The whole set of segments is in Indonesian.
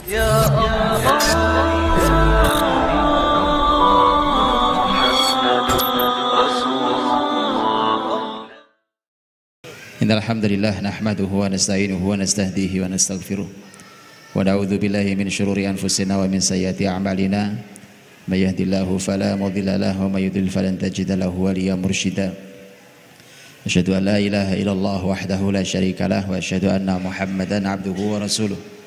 إن الحمد لله نحمده ونستعينه ونستهديه ونستغفره ونعوذ بالله من شرور أنفسنا ومن سيئات أعمالنا. من يهد الله فلا مضل له ومن يضلل فلن تجد له وليا مرشدا. أشهد أن لا إله إلا الله وحده لا شريك له وأشهد أن محمدا عبده ورسوله.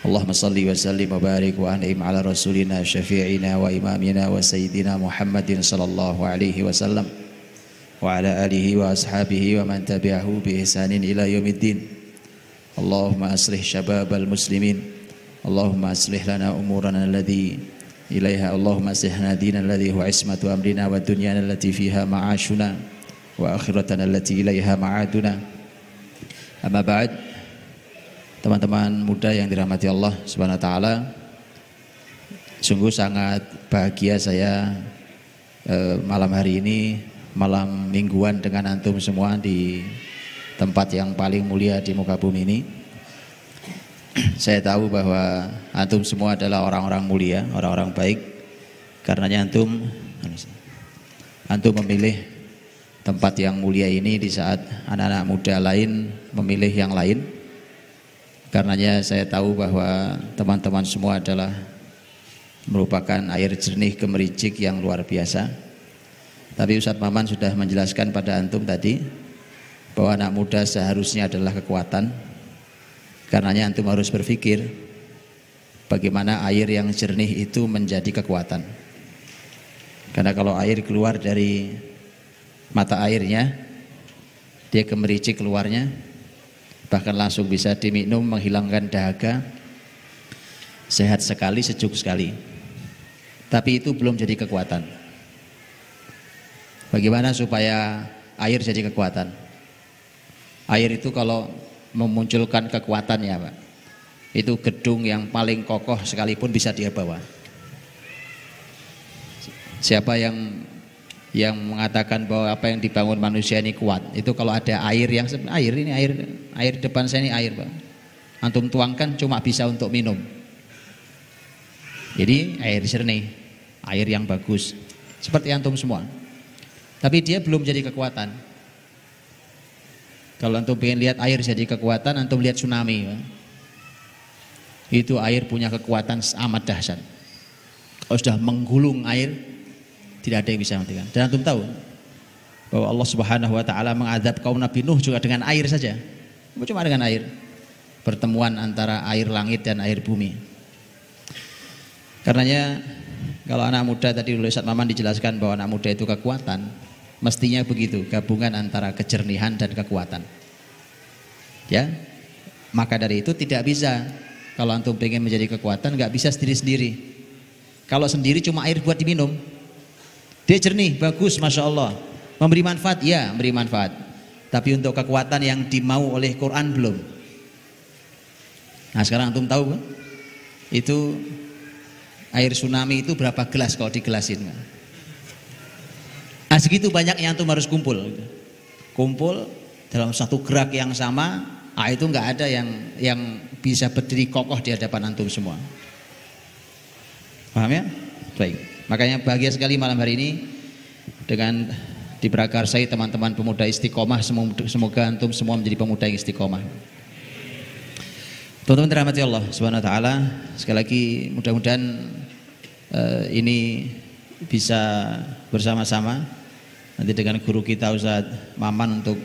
اللهم صل وسلم وبارك وأنعم على رسولنا شفيعنا وإمامنا وسيدنا محمد صلى الله عليه وسلم. وعلى آله وأصحابه ومن تبعه بإحسان إلى يوم الدين. اللهم أصلح شباب المسلمين. اللهم أصلح لنا أمورنا الذي إليها. اللهم أصلح لنا ديننا الذي هو عصمة أمرنا ودنيانا التي فيها معاشنا وآخرتنا التي إليها معادنا. أما بعد teman-teman muda yang dirahmati Allah Subhanahu wa taala sungguh sangat bahagia saya eh, malam hari ini malam mingguan dengan antum semua di tempat yang paling mulia di muka bumi ini. Saya tahu bahwa antum semua adalah orang-orang mulia, orang-orang baik. Karenanya antum antum memilih tempat yang mulia ini di saat anak-anak muda lain memilih yang lain. Karenanya saya tahu bahwa teman-teman semua adalah merupakan air jernih gemericik yang luar biasa. Tapi Ustadz Maman sudah menjelaskan pada antum tadi bahwa anak muda seharusnya adalah kekuatan. Karenanya antum harus berpikir bagaimana air yang jernih itu menjadi kekuatan. Karena kalau air keluar dari mata airnya, dia gemericik keluarnya, bahkan langsung bisa diminum menghilangkan dahaga, sehat sekali, sejuk sekali. Tapi itu belum jadi kekuatan. Bagaimana supaya air jadi kekuatan? Air itu kalau memunculkan kekuatannya, Pak. Itu gedung yang paling kokoh sekalipun bisa dia bawa. Siapa yang yang mengatakan bahwa apa yang dibangun manusia ini kuat, itu kalau ada air yang air ini air air depan saya ini air, Pak. Antum tuangkan cuma bisa untuk minum. Jadi air jernih, air yang bagus. Seperti antum semua. Tapi dia belum jadi kekuatan. Kalau antum pengen lihat air jadi kekuatan, antum lihat tsunami. Itu air punya kekuatan amat dahsyat. Kalau sudah menggulung air, tidak ada yang bisa matikan. Dan antum tahu bahwa Allah Subhanahu wa taala mengadab kaum Nabi Nuh juga dengan air saja. Cuma dengan air. Pertemuan antara air langit dan air bumi. Karenanya kalau anak muda tadi oleh Ustaz Maman dijelaskan bahwa anak muda itu kekuatan, Mestinya begitu, gabungan antara kejernihan dan kekuatan. Ya, maka dari itu tidak bisa kalau antum pengen menjadi kekuatan nggak bisa sendiri-sendiri. Kalau sendiri cuma air buat diminum, dia jernih, bagus, masya Allah. Memberi manfaat, ya, memberi manfaat. Tapi untuk kekuatan yang dimau oleh Quran belum. Nah sekarang antum tahu? Itu air tsunami itu berapa gelas kalau digelasin? Nah segitu banyaknya antum harus kumpul. Kumpul dalam satu gerak yang sama, ah itu nggak ada yang yang bisa berdiri kokoh di hadapan antum semua. Paham ya? Baik. Makanya bahagia sekali malam hari ini dengan diprakarsai teman-teman pemuda istiqomah. Semoga antum semua menjadi pemuda yang istiqomah. Teman-teman dirahmati Allah Subhanahu wa taala, sekali lagi mudah-mudahan uh, ini bisa bersama-sama. Nanti dengan guru kita Ustaz Maman untuk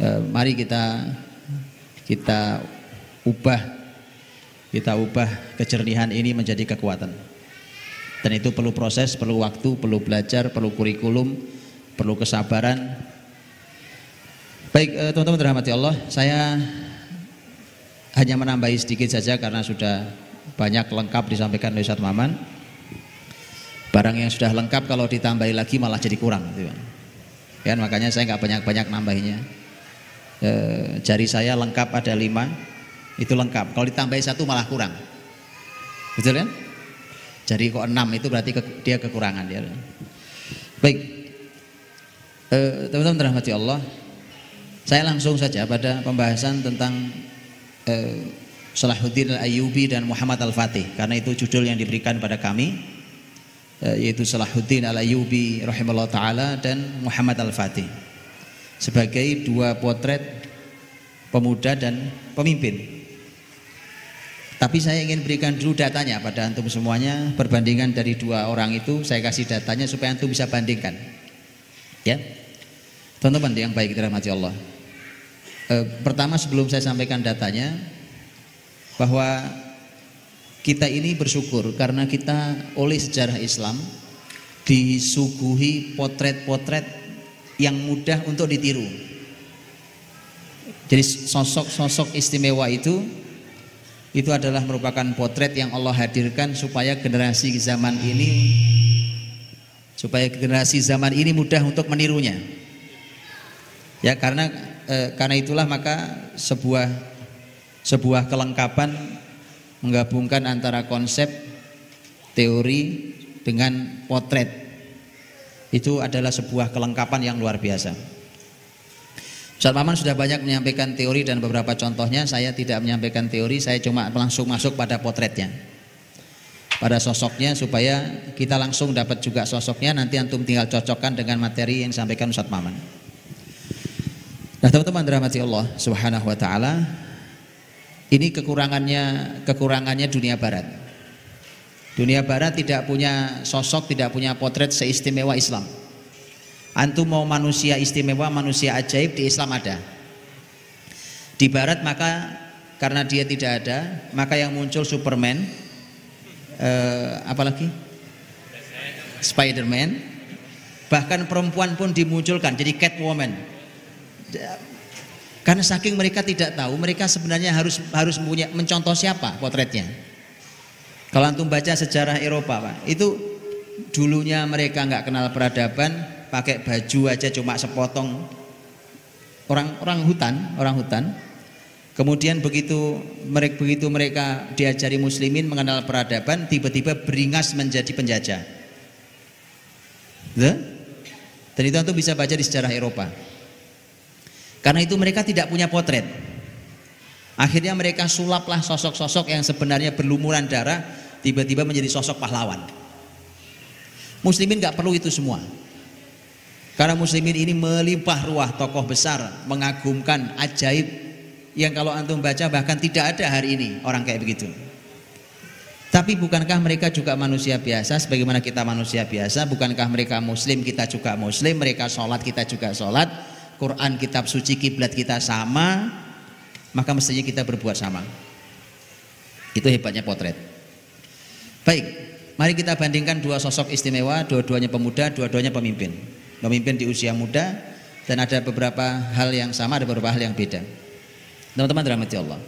eh, mari kita kita ubah kita ubah kejernihan ini menjadi kekuatan dan itu perlu proses, perlu waktu, perlu belajar, perlu kurikulum, perlu kesabaran. Baik eh, teman-teman dirahmati Allah, saya hanya menambahi sedikit saja karena sudah banyak lengkap disampaikan oleh Ustaz Maman. Barang yang sudah lengkap kalau ditambahi lagi malah jadi kurang. Gitu. Ya, makanya saya nggak banyak-banyak nambahinya. E, jari saya lengkap ada lima, itu lengkap. Kalau ditambahi satu malah kurang. Betul kan? Jadi kok enam itu berarti ke, dia kekurangan ya. Baik, e, teman-teman rahmati Allah. Saya langsung saja pada pembahasan tentang e, Salahuddin Al-Ayyubi dan Muhammad Al-Fatih karena itu judul yang diberikan pada kami eh, yaitu Salahuddin Al-Ayyubi rahimahullah taala dan Muhammad Al-Fatih sebagai dua potret pemuda dan pemimpin. Tapi saya ingin berikan dulu datanya pada antum semuanya perbandingan dari dua orang itu saya kasih datanya supaya antum bisa bandingkan. Ya. Teman-teman yang baik dirahmati Allah. E, pertama sebelum saya sampaikan datanya bahwa kita ini bersyukur karena kita oleh sejarah Islam disuguhi potret-potret yang mudah untuk ditiru. Jadi sosok-sosok istimewa itu itu adalah merupakan potret yang Allah hadirkan supaya generasi zaman ini supaya generasi zaman ini mudah untuk menirunya. Ya karena e, karena itulah maka sebuah sebuah kelengkapan menggabungkan antara konsep teori dengan potret itu adalah sebuah kelengkapan yang luar biasa. Ustaz Maman sudah banyak menyampaikan teori dan beberapa contohnya. Saya tidak menyampaikan teori saya cuma langsung masuk pada potretnya. Pada sosoknya supaya kita langsung dapat juga sosoknya. Nanti antum tinggal cocokkan dengan materi yang disampaikan Ustaz Maman. Nah teman-teman dirahmati Allah subhanahu wa ta'ala Ini kekurangannya kekurangannya dunia barat. Dunia barat tidak punya sosok, tidak punya potret seistimewa Islam Antum mau manusia istimewa, manusia ajaib di Islam ada. Di barat maka karena dia tidak ada Maka yang muncul Superman uh, apalagi Spiderman. Bahkan perempuan pun dimunculkan jadi Catwoman. Karena saking mereka tidak tahu mereka sebenarnya harus harus punya mencontoh siapa potretnya? Kalau antum baca sejarah Eropa pak itu dulunya mereka nggak kenal peradaban pakai baju aja cuma sepotong orang orang hutan orang hutan Kemudian begitu mereka begitu mereka diajari muslimin mengenal peradaban, tiba-tiba beringas menjadi penjajah. The? Dan itu tentu bisa baca di sejarah Eropa. Karena itu mereka tidak punya potret. Akhirnya mereka sulaplah sosok-sosok yang sebenarnya berlumuran darah, tiba-tiba menjadi sosok pahlawan. Muslimin nggak perlu itu semua. Karena muslimin ini melimpah ruah tokoh besar, mengagumkan, ajaib, yang kalau antum baca bahkan tidak ada hari ini orang kayak begitu. Tapi bukankah mereka juga manusia biasa sebagaimana kita manusia biasa? Bukankah mereka muslim kita juga muslim? Mereka sholat kita juga sholat. Quran kitab suci kiblat kita sama. Maka mestinya kita berbuat sama. Itu hebatnya potret. Baik, mari kita bandingkan dua sosok istimewa, dua-duanya pemuda, dua-duanya pemimpin. Pemimpin di usia muda dan ada beberapa hal yang sama, ada beberapa hal yang beda. Teman-teman dirahmati Allah.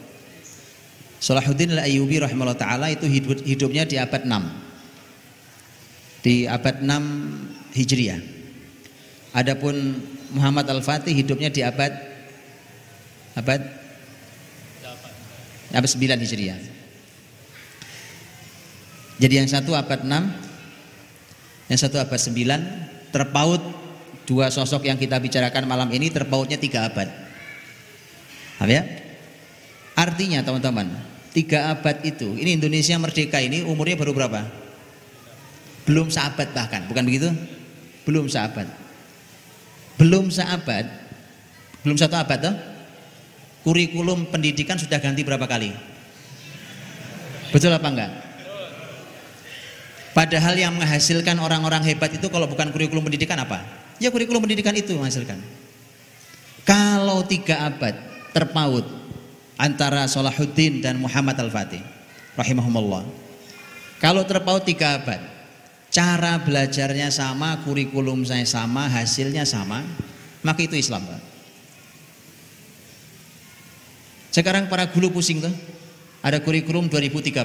Salahuddin Al-Ayyubi rahimahullah taala itu hidup, hidupnya di abad 6. Di abad 6 Hijriah. Adapun Muhammad Al-Fatih hidupnya di abad abad abad 9 Hijriah. Jadi yang satu abad 6, yang satu abad 9, terpaut dua sosok yang kita bicarakan malam ini terpautnya tiga abad. Paham ya? Artinya teman-teman, tiga abad itu, ini Indonesia merdeka ini umurnya baru berapa? Belum seabad bahkan, bukan begitu? Belum seabad. Belum seabad, belum satu abad toh? Kurikulum pendidikan sudah ganti berapa kali? Betul apa enggak? Padahal yang menghasilkan orang-orang hebat itu kalau bukan kurikulum pendidikan apa? Ya kurikulum pendidikan itu menghasilkan. Kalau tiga abad terpaut antara Salahuddin dan Muhammad Al-Fatih rahimahumullah. Kalau terpaut tiga abad, cara belajarnya sama, kurikulum saya sama, hasilnya sama, maka itu Islam. Pak. Sekarang para guru pusing tuh. Ada kurikulum 2013.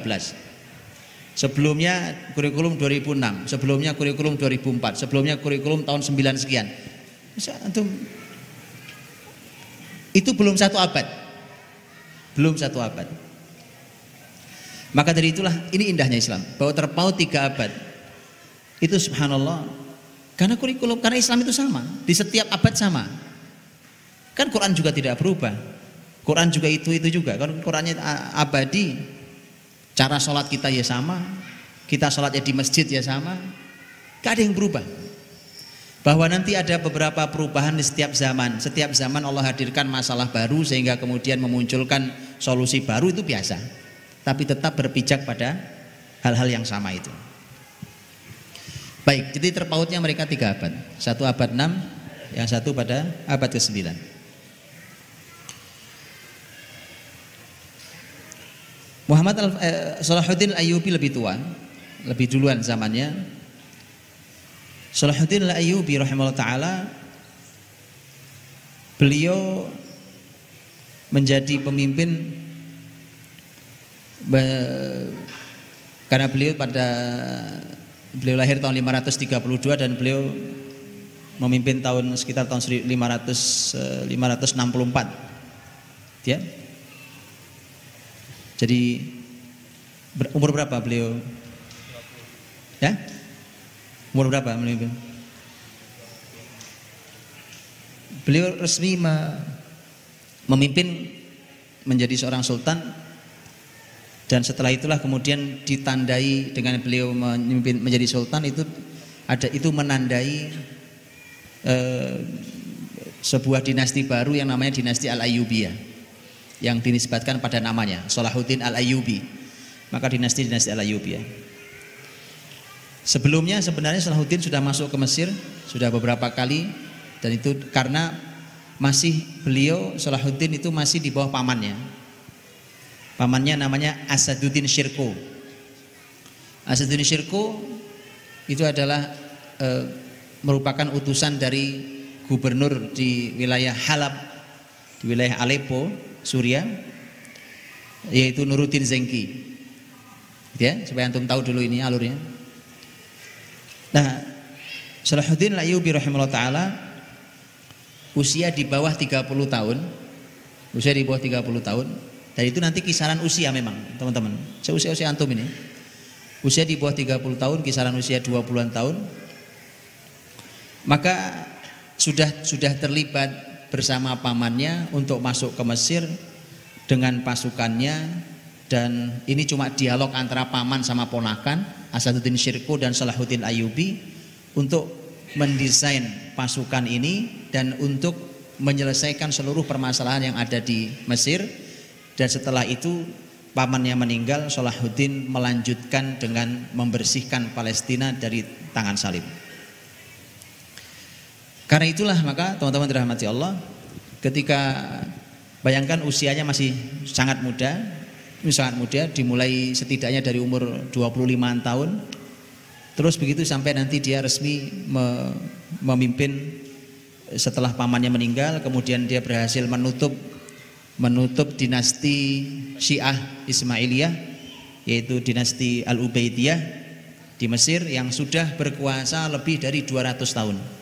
Sebelumnya kurikulum 2006, sebelumnya kurikulum 2004, sebelumnya kurikulum tahun 9 sekian. Antum itu belum satu abad. Belum satu abad. Maka dari itulah ini indahnya Islam. Bahwa terpaut tiga abad. Itu subhanallah. Karena kurikulum, karena Islam itu sama. Di setiap abad sama. Kan Quran juga tidak berubah. Quran juga itu itu juga. Kan Qurannya abadi. Cara sholat kita ya sama. Kita sholatnya di masjid ya sama. Gak ada yang berubah. Bahwa nanti ada beberapa perubahan di setiap zaman. Setiap zaman Allah hadirkan masalah baru sehingga kemudian memunculkan solusi baru itu biasa. Tapi tetap berpijak pada hal-hal yang sama itu. Baik, jadi terpautnya mereka tiga abad. Satu abad enam, yang satu pada abad ke-9. Muhammad Al eh, Salahuddin Ayyubi lebih tua, lebih duluan zamannya. Salahuddin Al Ayyubi rahimahullah taala beliau menjadi pemimpin be, karena beliau pada beliau lahir tahun 532 dan beliau memimpin tahun sekitar tahun 500 564 ya jadi umur berapa beliau? Ya? Umur berapa beliau? Beliau resmi memimpin menjadi seorang sultan dan setelah itulah kemudian ditandai dengan beliau memimpin menjadi sultan itu ada itu menandai eh, sebuah dinasti baru yang namanya dinasti Al Ayyubiyah yang dinisbatkan pada namanya Salahuddin Al-Ayyubi. Maka dinasti-dinasti Al-Ayyubi ya. sebelumnya sebenarnya Salahuddin sudah masuk ke Mesir sudah beberapa kali dan itu karena masih beliau Salahuddin itu masih di bawah pamannya. Pamannya namanya Asaduddin Syirko Asaduddin Syirko itu adalah e, merupakan utusan dari gubernur di wilayah Halab di wilayah Aleppo Surya yaitu Nuruddin Zengki. Ya, supaya antum tahu dulu ini alurnya. Nah, Salahuddin Al-Ayyubi rahimahullah taala usia di bawah 30 tahun. Usia di bawah 30 tahun. Dan itu nanti kisaran usia memang, teman-teman. Seusia-usia antum ini. Usia di bawah 30 tahun, kisaran usia 20-an tahun. Maka sudah sudah terlibat bersama pamannya untuk masuk ke Mesir dengan pasukannya dan ini cuma dialog antara paman sama ponakan Asaduddin Syirko dan Salahuddin Ayubi untuk mendesain pasukan ini dan untuk menyelesaikan seluruh permasalahan yang ada di Mesir dan setelah itu pamannya meninggal Salahuddin melanjutkan dengan membersihkan Palestina dari tangan salib. Karena itulah maka teman-teman dirahmati Allah ketika bayangkan usianya masih sangat muda, sangat muda dimulai setidaknya dari umur 25 tahun terus begitu sampai nanti dia resmi memimpin setelah pamannya meninggal kemudian dia berhasil menutup menutup dinasti Syiah Ismailiyah yaitu dinasti Al-Ubaidiyah di Mesir yang sudah berkuasa lebih dari 200 tahun.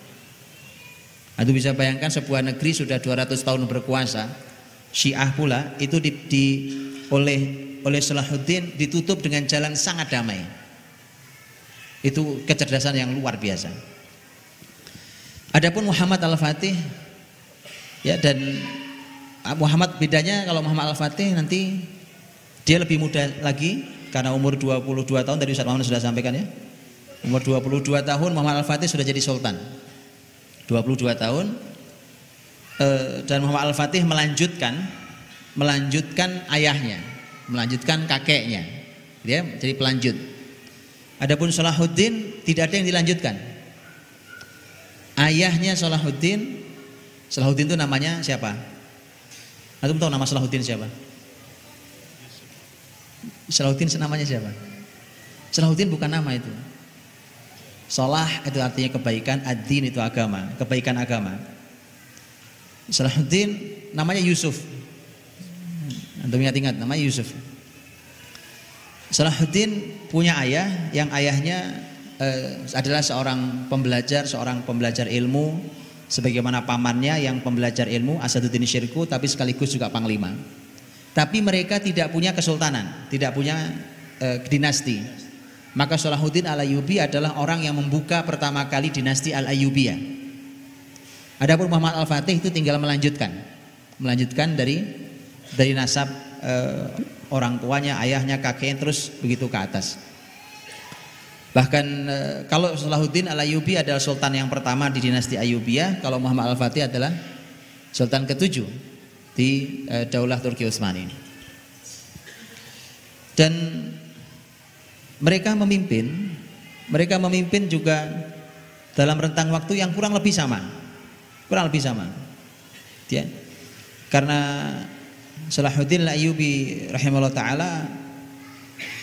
Anda bisa bayangkan sebuah negeri sudah 200 tahun berkuasa, Syiah pula itu di, di oleh oleh Salahuddin ditutup dengan jalan sangat damai. Itu kecerdasan yang luar biasa. Adapun Muhammad Al-Fatih ya dan ah, Muhammad bedanya kalau Muhammad Al-Fatih nanti dia lebih muda lagi karena umur 22 tahun tadi Ustaz Muhammad sudah sampaikan ya. Umur 22 tahun Muhammad Al-Fatih sudah jadi sultan. 22 tahun eh, dan Muhammad Al-Fatih melanjutkan melanjutkan ayahnya, melanjutkan kakeknya. Dia jadi pelanjut. Adapun Salahuddin tidak ada yang dilanjutkan. Ayahnya Salahuddin, Salahuddin itu namanya siapa? Antum tahu nama Salahuddin siapa? Salahuddin namanya siapa? Salahuddin bukan nama itu. Salah itu artinya kebaikan, ad-din itu agama, kebaikan agama. Salahuddin namanya Yusuf. Antum ingat-ingat namanya Yusuf. Salahuddin punya ayah yang ayahnya eh, adalah seorang pembelajar, seorang pembelajar ilmu sebagaimana pamannya yang pembelajar ilmu Asaduddin Syirku tapi sekaligus juga panglima. Tapi mereka tidak punya kesultanan, tidak punya eh, dinasti. Maka Salahuddin Al-Ayyubi adalah orang yang membuka pertama kali dinasti Al-Ayyubiyah. Adapun Muhammad Al-Fatih itu tinggal melanjutkan. Melanjutkan dari dari nasab eh, orang tuanya, ayahnya, kakeknya terus begitu ke atas. Bahkan eh, kalau Salahuddin Al-Ayyubi adalah sultan yang pertama di dinasti Ayyubiyah, kalau Muhammad Al-Fatih adalah sultan ketujuh di eh, Daulah Turki Utsmani. Dan mereka memimpin, mereka memimpin juga dalam rentang waktu yang kurang lebih sama. Kurang lebih sama. Ya. Karena Salahuddin Al-Ayyubi rahimahullah taala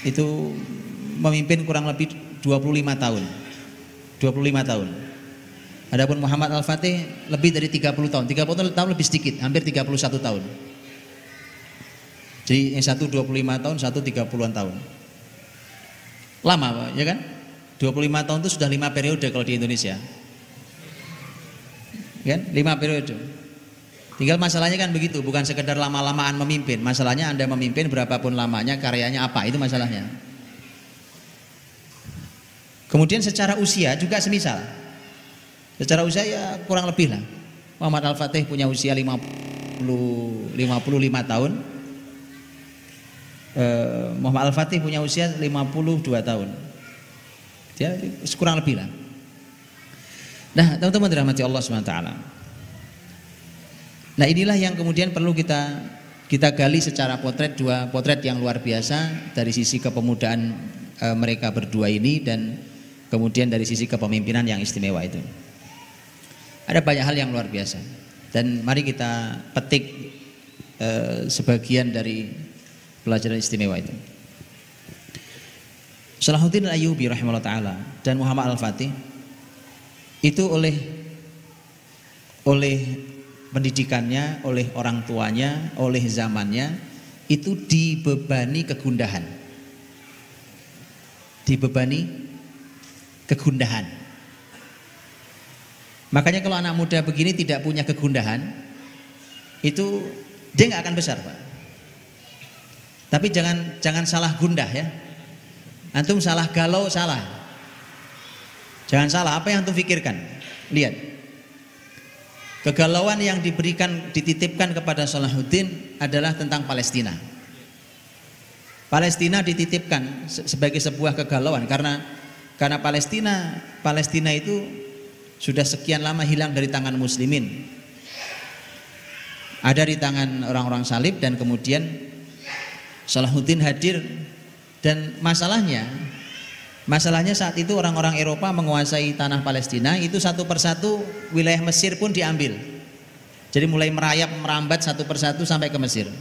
itu memimpin kurang lebih 25 tahun. 25 tahun. Adapun Muhammad Al-Fatih lebih dari 30 tahun. 30 tahun lebih sedikit, hampir 31 tahun. Jadi yang satu 25 tahun, satu 30-an tahun. Lama, ya kan? 25 tahun itu sudah lima periode kalau di Indonesia. Kan? Lima periode. Tinggal masalahnya kan begitu, bukan sekedar lama-lamaan memimpin. Masalahnya Anda memimpin berapapun lamanya, karyanya apa, itu masalahnya. Kemudian secara usia juga semisal. Secara usia ya kurang lebih lah. Muhammad Al-Fatih punya usia 50 55 tahun. Eh, Muhammad Al-Fatih punya usia 52 tahun. Ya, kurang lebih lah. Nah, teman-teman dirahmati Allah SWT. Nah, inilah yang kemudian perlu kita kita gali secara potret dua potret yang luar biasa dari sisi kepemudaan e, mereka berdua ini dan kemudian dari sisi kepemimpinan yang istimewa itu. Ada banyak hal yang luar biasa dan mari kita petik e, sebagian dari pelajaran istimewa itu. Salahuddin Al-Ayyubi rahimahullah taala dan Muhammad Al-Fatih itu oleh oleh pendidikannya, oleh orang tuanya, oleh zamannya itu dibebani kegundahan. Dibebani kegundahan. Makanya kalau anak muda begini tidak punya kegundahan, itu dia nggak akan besar, Pak. Tapi jangan jangan salah gundah ya. Antum salah galau salah. Jangan salah, apa yang antum pikirkan? Lihat. Kegalauan yang diberikan dititipkan kepada Salahuddin adalah tentang Palestina. Palestina dititipkan sebagai sebuah kegalauan karena karena Palestina Palestina itu sudah sekian lama hilang dari tangan muslimin. Ada di tangan orang-orang salib dan kemudian Salahuddin hadir dan masalahnya Masalahnya saat itu orang-orang Eropa menguasai tanah Palestina itu satu persatu wilayah Mesir pun diambil. Jadi mulai merayap merambat satu persatu sampai ke Mesir.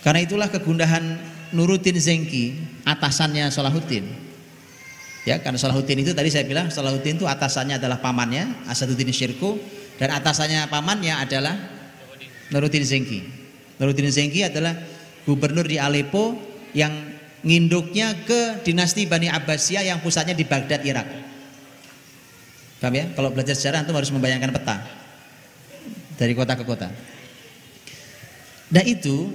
Karena itulah kegundahan Nuruddin Zengki, atasannya Salahuddin. Ya, karena Salahuddin itu tadi saya bilang Salahuddin itu atasannya adalah pamannya Asaduddin Syirku dan atasannya pamannya adalah Nuruddin Zengki. Nuruddin Zengki adalah gubernur di Aleppo yang nginduknya ke dinasti Bani Abbasiyah yang pusatnya di Baghdad, Irak. Paham ya? Kalau belajar sejarah antum harus membayangkan peta dari kota ke kota. Dan itu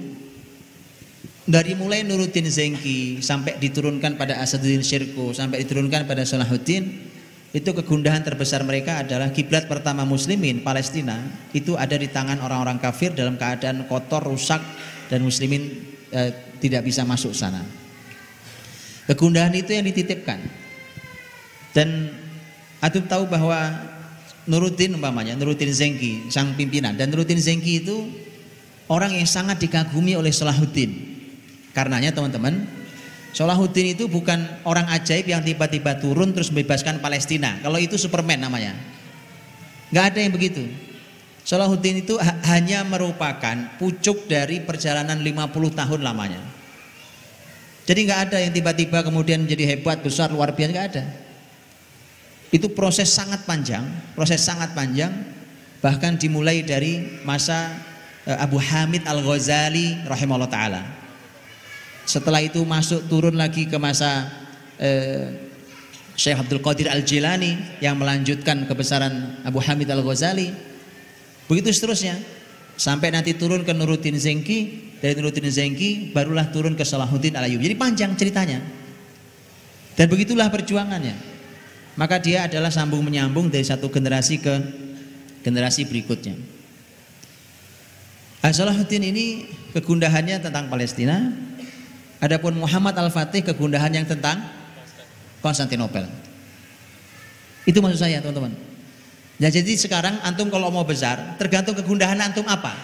dari mulai Nuruddin Zengki sampai diturunkan pada Asaduddin Syirku sampai diturunkan pada Salahuddin itu kegundahan terbesar mereka adalah kiblat pertama muslimin Palestina itu ada di tangan orang-orang kafir dalam keadaan kotor, rusak dan muslimin eh, tidak bisa masuk sana. Kegundahan itu yang dititipkan. Dan Adub tahu bahwa Nuruddin umpamanya, Nuruddin Zengki, sang pimpinan. Dan Nuruddin Zengki itu orang yang sangat dikagumi oleh Salahuddin. Karenanya teman-teman, Salahuddin itu bukan orang ajaib yang tiba-tiba turun terus membebaskan Palestina. Kalau itu Superman namanya. Gak ada yang begitu. Salahuddin itu hanya merupakan pucuk dari perjalanan 50 tahun lamanya. Jadi nggak ada yang tiba-tiba kemudian menjadi hebat, besar, luar biasa nggak ada. Itu proses sangat panjang, proses sangat panjang, bahkan dimulai dari masa eh, Abu Hamid Al Ghazali rahimahullah taala. Setelah itu masuk turun lagi ke masa eh, Syekh Abdul Qadir Al Jilani yang melanjutkan kebesaran Abu Hamid Al Ghazali. Begitu seterusnya sampai nanti turun ke Nuruddin Zengki dari Nuruddin Zengki barulah turun ke Salahuddin Al-Ayyubi. Jadi panjang ceritanya. Dan begitulah perjuangannya. Maka dia adalah sambung menyambung dari satu generasi ke generasi berikutnya. Salahuddin ini kegundahannya tentang Palestina. Adapun Muhammad Al-Fatih kegundahan yang tentang Konstantinopel. Itu maksud saya teman-teman. Ya jadi sekarang antum kalau mau besar tergantung kegundahan antum apa.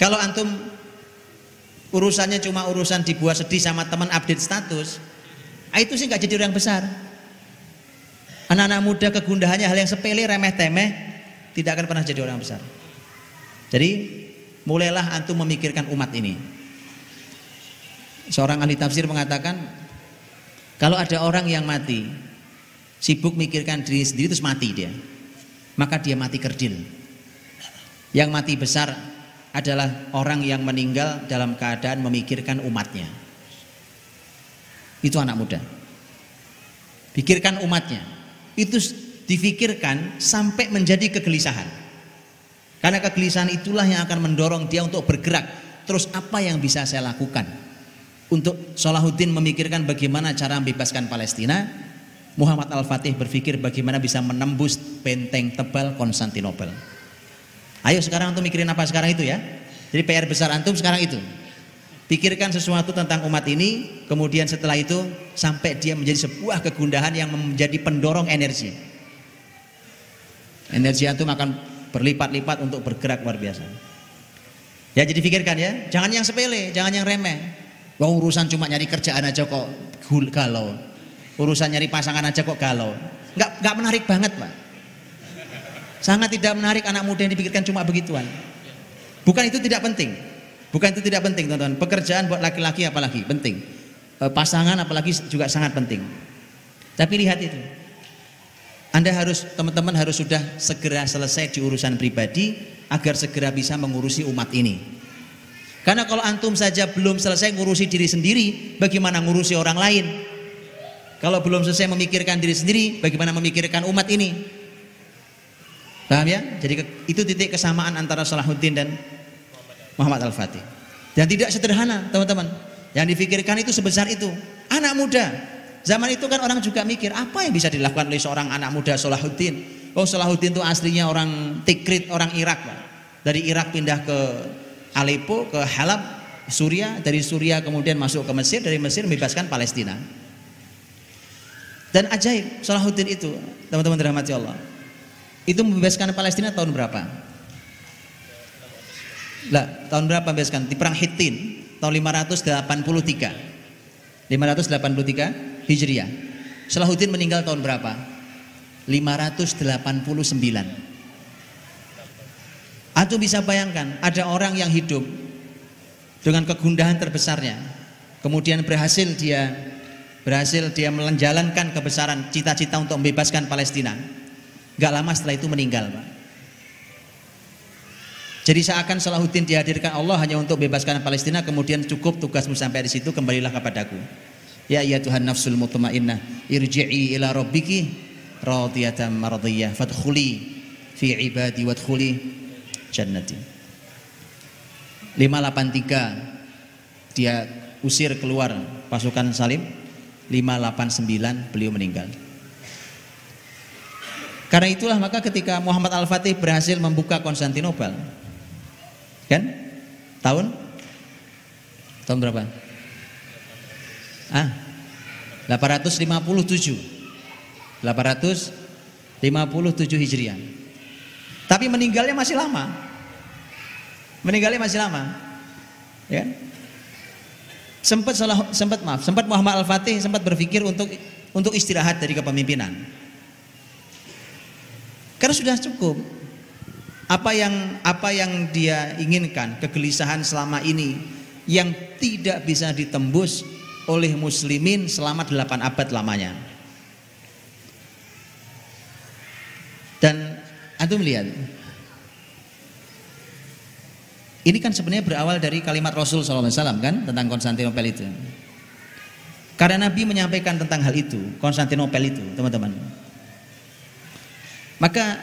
Kalau antum urusannya cuma urusan dibuat sedih sama teman update status, ah, itu sih nggak jadi orang besar. Anak-anak muda kegundahannya hal yang sepele remeh temeh tidak akan pernah jadi orang besar. Jadi mulailah antum memikirkan umat ini. Seorang ahli tafsir mengatakan kalau ada orang yang mati sibuk mikirkan diri sendiri terus mati dia maka dia mati kerdil. Yang mati besar adalah orang yang meninggal dalam keadaan memikirkan umatnya. Itu anak muda. Pikirkan umatnya. Itu difikirkan sampai menjadi kegelisahan. Karena kegelisahan itulah yang akan mendorong dia untuk bergerak. Terus apa yang bisa saya lakukan untuk Salahuddin memikirkan bagaimana cara membebaskan Palestina Muhammad Al-Fatih berpikir bagaimana bisa menembus benteng tebal Konstantinopel. Ayo sekarang antum mikirin apa sekarang itu ya. Jadi PR besar antum sekarang itu. Pikirkan sesuatu tentang umat ini, kemudian setelah itu sampai dia menjadi sebuah kegundahan yang menjadi pendorong energi. Energi antum akan berlipat-lipat untuk bergerak luar biasa. Ya jadi pikirkan ya, jangan yang sepele, jangan yang remeh. Wah urusan cuma nyari kerjaan aja kok galau. Urusan nyari pasangan aja kok galau. Nggak nggak menarik banget pak. Sangat tidak menarik anak muda yang dipikirkan cuma begituan. Bukan itu tidak penting. Bukan itu tidak penting teman-teman pekerjaan buat laki-laki apalagi penting. E, pasangan apalagi juga sangat penting. Tapi lihat itu. Anda harus teman-teman harus sudah segera selesai di urusan pribadi agar segera bisa mengurusi umat ini karena kalau antum saja belum selesai ngurusi diri sendiri bagaimana ngurusi orang lain kalau belum selesai memikirkan diri sendiri, bagaimana memikirkan umat ini? Paham ya? Jadi itu titik kesamaan antara Salahuddin dan Muhammad Al-Fatih. Dan tidak sederhana, teman-teman. Yang difikirkan itu sebesar itu. Anak muda. Zaman itu kan orang juga mikir, apa yang bisa dilakukan oleh seorang anak muda Salahuddin? Oh, Salahuddin itu aslinya orang Tikrit, orang Irak, Pak. Dari Irak pindah ke Aleppo, ke Halab, Suria, dari Suria kemudian masuk ke Mesir, dari Mesir membebaskan Palestina. Dan ajaib Salahuddin itu, teman-teman dirahmati Allah. Itu membebaskan Palestina tahun berapa? Lah, tahun berapa membebaskan? Di perang Hittin tahun 583. 583 Hijriah. Salahuddin meninggal tahun berapa? 589. Atau bisa bayangkan ada orang yang hidup dengan kegundahan terbesarnya, kemudian berhasil dia berhasil dia menjalankan kebesaran cita-cita untuk membebaskan Palestina. Gak lama setelah itu meninggal, Pak. Jadi seakan Salahuddin dihadirkan Allah hanya untuk bebaskan Palestina, kemudian cukup tugasmu sampai di situ, kembalilah kepadaku. Ya ya Tuhan nafsul mutmainnah, irji'i ila rabbiki radiyatan mardiyah, fadkhuli fi ibadi wadkhuli jannati. 583 dia usir keluar pasukan Salim 589 beliau meninggal. Karena itulah maka ketika Muhammad Al-Fatih berhasil membuka Konstantinopel, kan? Tahun? Tahun berapa? Ah, 857. 857 Hijriah. Tapi meninggalnya masih lama. Meninggalnya masih lama. Ya. Sempat salah sempat maaf, sempat Muhammad Al-Fatih sempat berpikir untuk untuk istirahat dari kepemimpinan. Karena sudah cukup. Apa yang apa yang dia inginkan, kegelisahan selama ini yang tidak bisa ditembus oleh muslimin selama delapan abad lamanya. Dan antum lihat ini kan sebenarnya berawal dari kalimat Rasul SAW kan tentang Konstantinopel itu. Karena Nabi menyampaikan tentang hal itu, Konstantinopel itu, teman-teman. Maka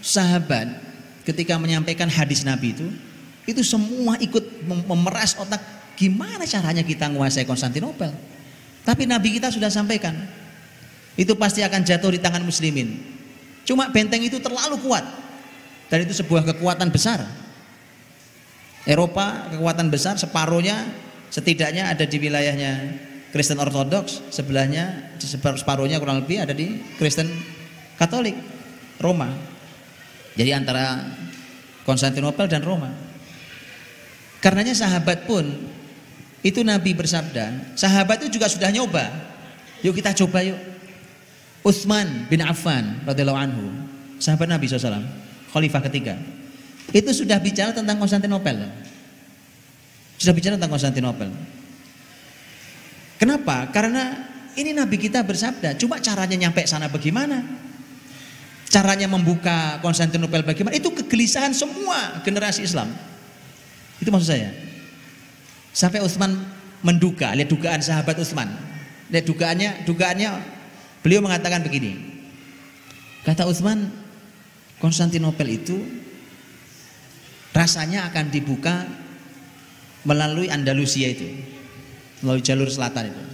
sahabat ketika menyampaikan hadis Nabi itu, itu semua ikut memeras otak gimana caranya kita menguasai Konstantinopel. Tapi Nabi kita sudah sampaikan, itu pasti akan jatuh di tangan muslimin. Cuma benteng itu terlalu kuat. dan itu sebuah kekuatan besar. Eropa kekuatan besar separuhnya setidaknya ada di wilayahnya Kristen Ortodoks, sebelahnya separuhnya kurang lebih ada di Kristen Katolik, Roma. Jadi antara Konstantinopel dan Roma. Karenanya sahabat pun itu Nabi bersabda, sahabat itu juga sudah nyoba. Yuk kita coba yuk. Utsman bin Affan radhiyallahu anhu, sahabat Nabi SAW, khalifah ketiga. Itu sudah bicara tentang Konstantinopel. Sudah bicara tentang Konstantinopel. Kenapa? Karena ini Nabi kita bersabda, cuma caranya nyampe sana bagaimana? Caranya membuka Konstantinopel bagaimana? Itu kegelisahan semua generasi Islam. Itu maksud saya. Sampai Utsman menduga, lihat dugaan sahabat Utsman. Lihat dugaannya, dugaannya beliau mengatakan begini. Kata Utsman, Konstantinopel itu rasanya akan dibuka melalui Andalusia itu melalui jalur selatan itu.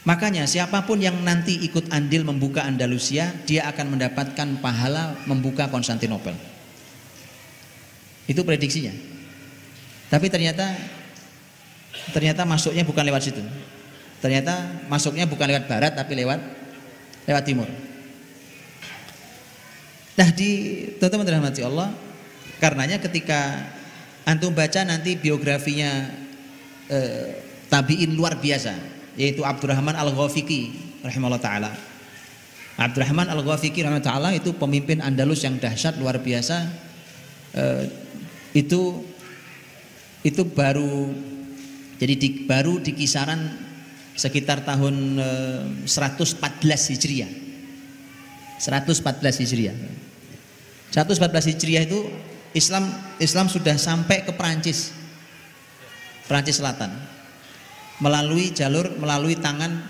Makanya siapa pun yang nanti ikut andil membuka Andalusia, dia akan mendapatkan pahala membuka Konstantinopel. Itu prediksinya. Tapi ternyata ternyata masuknya bukan lewat situ. Ternyata masuknya bukan lewat barat tapi lewat lewat timur. Nah di teman-teman rahmati Allah, karenanya ketika antum baca nanti biografinya eh, tabiin luar biasa yaitu Abdurrahman Al-Ghafiqi rahimahullah taala. Abdurrahman Al-Ghafiqi rahimahullah taala itu pemimpin Andalus yang dahsyat luar biasa. Eh, itu itu baru jadi di, baru di kisaran sekitar tahun eh, 114 Hijriah. 114 Hijriah. 114 Hijriah itu Islam Islam sudah sampai ke Perancis. Perancis Selatan. Melalui jalur melalui tangan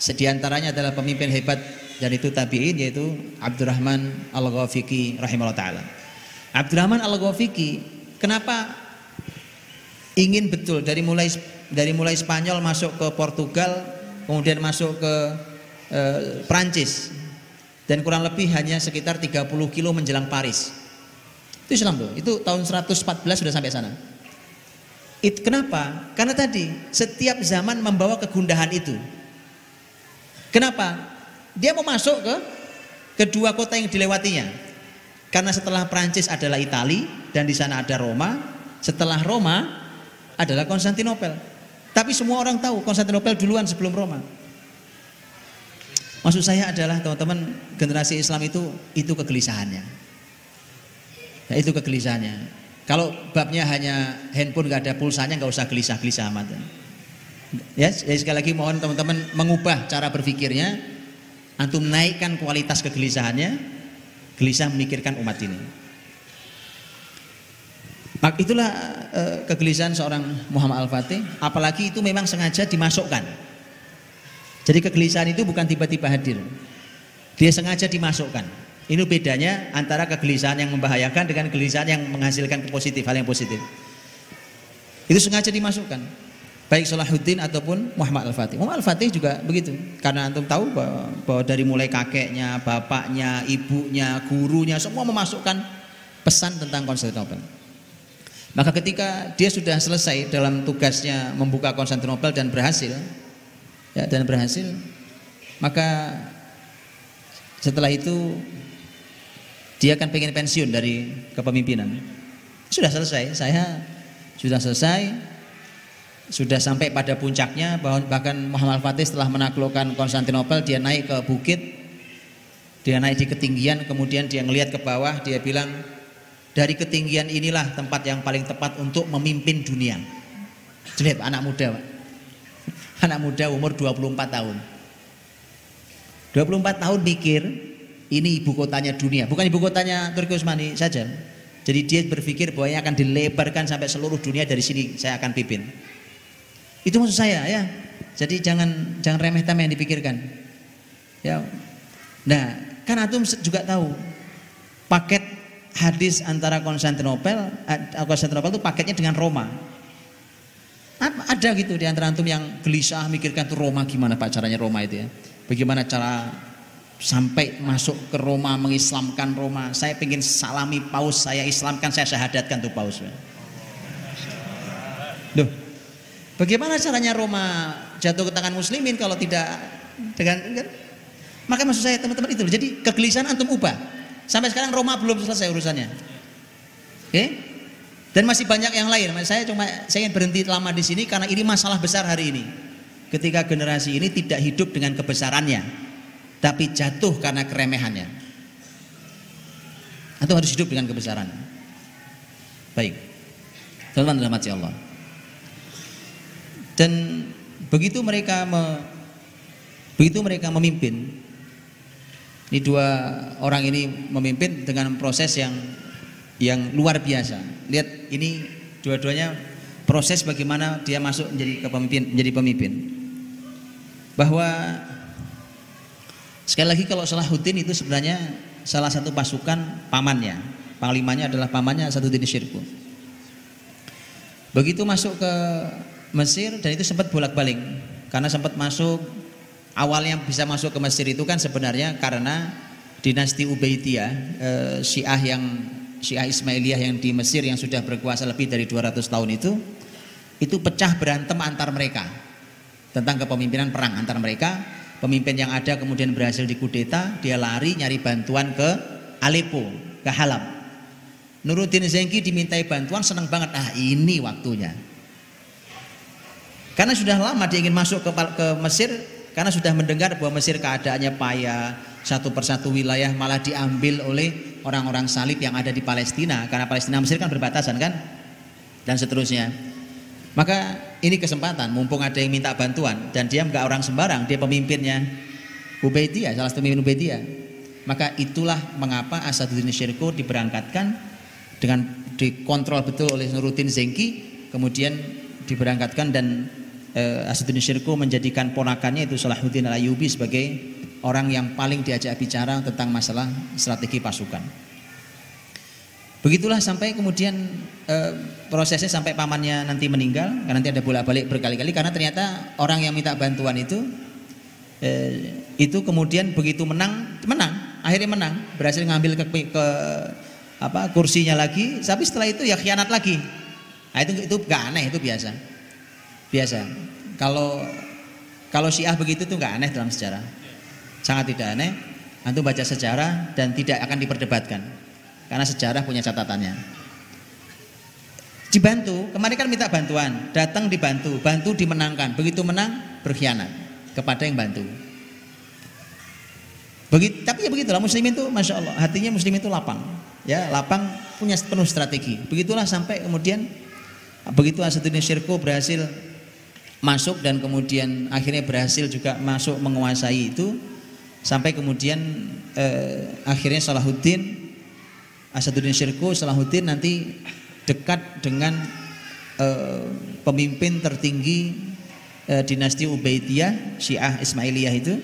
sediantaranya adalah pemimpin hebat dan itu tabi'in yaitu Abdurrahman Al-Ghafiqi rahimahullah taala. Abdurrahman Al-Ghafiqi kenapa ingin betul dari mulai dari mulai Spanyol masuk ke Portugal kemudian masuk ke eh, Perancis dan kurang lebih hanya sekitar 30 kilo menjelang Paris itu Islam tuh. Itu tahun 114 sudah sampai sana. It, kenapa? Karena tadi setiap zaman membawa kegundahan itu. Kenapa? Dia mau masuk ke kedua kota yang dilewatinya. Karena setelah Prancis adalah Itali dan di sana ada Roma. Setelah Roma adalah Konstantinopel. Tapi semua orang tahu Konstantinopel duluan sebelum Roma. Maksud saya adalah teman-teman generasi Islam itu itu kegelisahannya. Nah, itu kegelisahannya. Kalau babnya hanya handphone gak ada pulsanya nggak usah gelisah-gelisah amat. Ya, jadi sekali lagi mohon teman-teman mengubah cara berpikirnya, antum naikkan kualitas kegelisahannya, gelisah memikirkan umat ini. Mak itulah e, kegelisahan seorang Muhammad Al-Fatih, apalagi itu memang sengaja dimasukkan. Jadi kegelisahan itu bukan tiba-tiba hadir. Dia sengaja dimasukkan. Ini bedanya antara kegelisahan yang membahayakan dengan kegelisahan yang menghasilkan positif, hal yang positif. Itu sengaja dimasukkan. Baik Salahuddin ataupun Muhammad Al-Fatih. Muhammad Al-Fatih juga begitu. Karena antum tahu bahwa, bahwa dari mulai kakeknya, bapaknya, ibunya, gurunya semua memasukkan pesan tentang Konstantinopel. Maka ketika dia sudah selesai dalam tugasnya membuka Konstantinopel dan berhasil, ya, dan berhasil, maka setelah itu dia akan pengen pensiun dari kepemimpinan. Sudah selesai, saya sudah selesai, sudah sampai pada puncaknya bahkan Muhammad Fatih setelah menaklukkan Konstantinopel dia naik ke bukit dia naik di ketinggian kemudian dia ngelihat ke bawah dia bilang dari ketinggian inilah tempat yang paling tepat untuk memimpin dunia lihat anak muda anak muda umur 24 tahun 24 tahun mikir ini ibu kotanya dunia, bukan ibu kotanya Turki Utsmani saja. Jadi dia berpikir bahwa ini akan dilebarkan sampai seluruh dunia dari sini saya akan pimpin. Itu maksud saya ya. Jadi jangan jangan remeh temeh yang dipikirkan. Ya. Nah, kan antum juga tahu paket hadis antara Konstantinopel eh, Konstantinopel itu paketnya dengan Roma. Ada gitu di antara antum yang gelisah mikirkan tuh Roma gimana Pak caranya Roma itu ya. Bagaimana cara sampai masuk ke Roma mengislamkan Roma saya ingin salami paus saya islamkan saya syahadatkan tuh paus Duh, bagaimana caranya Roma jatuh ke tangan muslimin kalau tidak dengan kan? maka maksud saya teman-teman itu jadi kegelisahan antum ubah sampai sekarang Roma belum selesai urusannya oke okay? dan masih banyak yang lain saya cuma saya ingin berhenti lama di sini karena ini masalah besar hari ini ketika generasi ini tidak hidup dengan kebesarannya tapi jatuh karena keremehannya. Atau harus hidup dengan kebesaran. Baik. Teman-teman rahmati Allah. Dan begitu mereka me, begitu mereka memimpin ini dua orang ini memimpin dengan proses yang yang luar biasa. Lihat ini dua-duanya proses bagaimana dia masuk menjadi kepemimpin menjadi pemimpin. Bahwa Sekali lagi kalau Salahuddin itu sebenarnya salah satu pasukan pamannya. Panglimanya adalah pamannya Salahuddin Syirku. Begitu masuk ke Mesir dan itu sempat bolak-balik karena sempat masuk awalnya bisa masuk ke Mesir itu kan sebenarnya karena dinasti Ubaidiyah eh, Syiah yang Syiah Ismailiyah yang di Mesir yang sudah berkuasa lebih dari 200 tahun itu itu pecah berantem antar mereka tentang kepemimpinan perang antar mereka pemimpin yang ada kemudian berhasil dikudeta, dia lari nyari bantuan ke Aleppo, ke Halab. Nuruddin Zengki dimintai bantuan senang banget, ah ini waktunya. Karena sudah lama dia ingin masuk ke, ke Mesir, karena sudah mendengar bahwa Mesir keadaannya payah, satu persatu wilayah malah diambil oleh orang-orang salib yang ada di Palestina, karena Palestina Mesir kan berbatasan kan, dan seterusnya. Maka ini kesempatan, mumpung ada yang minta bantuan dan dia nggak orang sembarang, dia pemimpinnya Ubaidiyah, salah satu pemimpin Ubaidiyah. Maka itulah mengapa Asaduddin Syirko diberangkatkan dengan dikontrol betul oleh Nuruddin Zengki, kemudian diberangkatkan dan eh, Asaduddin Syirko menjadikan ponakannya itu Salahuddin Al-Ayyubi sebagai orang yang paling diajak bicara tentang masalah strategi pasukan. Begitulah sampai kemudian e, prosesnya sampai pamannya nanti meninggal, karena nanti ada bolak-balik berkali-kali karena ternyata orang yang minta bantuan itu e, itu kemudian begitu menang, menang, akhirnya menang, berhasil ngambil ke, ke apa kursinya lagi, tapi setelah itu ya khianat lagi. Nah, itu itu gak aneh, itu biasa. Biasa. Kalau kalau Syiah begitu tuh gak aneh dalam sejarah. Sangat tidak aneh. Antum baca sejarah dan tidak akan diperdebatkan karena sejarah punya catatannya. Dibantu, kemarin kan minta bantuan, datang dibantu, bantu dimenangkan. Begitu menang, berkhianat kepada yang bantu. Begitu, tapi ya begitulah muslimin itu masya Allah hatinya muslim itu lapang, ya lapang punya penuh strategi. Begitulah sampai kemudian begitu Asaduddin Syirko berhasil masuk dan kemudian akhirnya berhasil juga masuk menguasai itu sampai kemudian eh, akhirnya Salahuddin Asaduddin Syirku Salahuddin nanti dekat dengan uh, pemimpin tertinggi uh, dinasti Ubaidiyah Syiah Ismailiyah itu.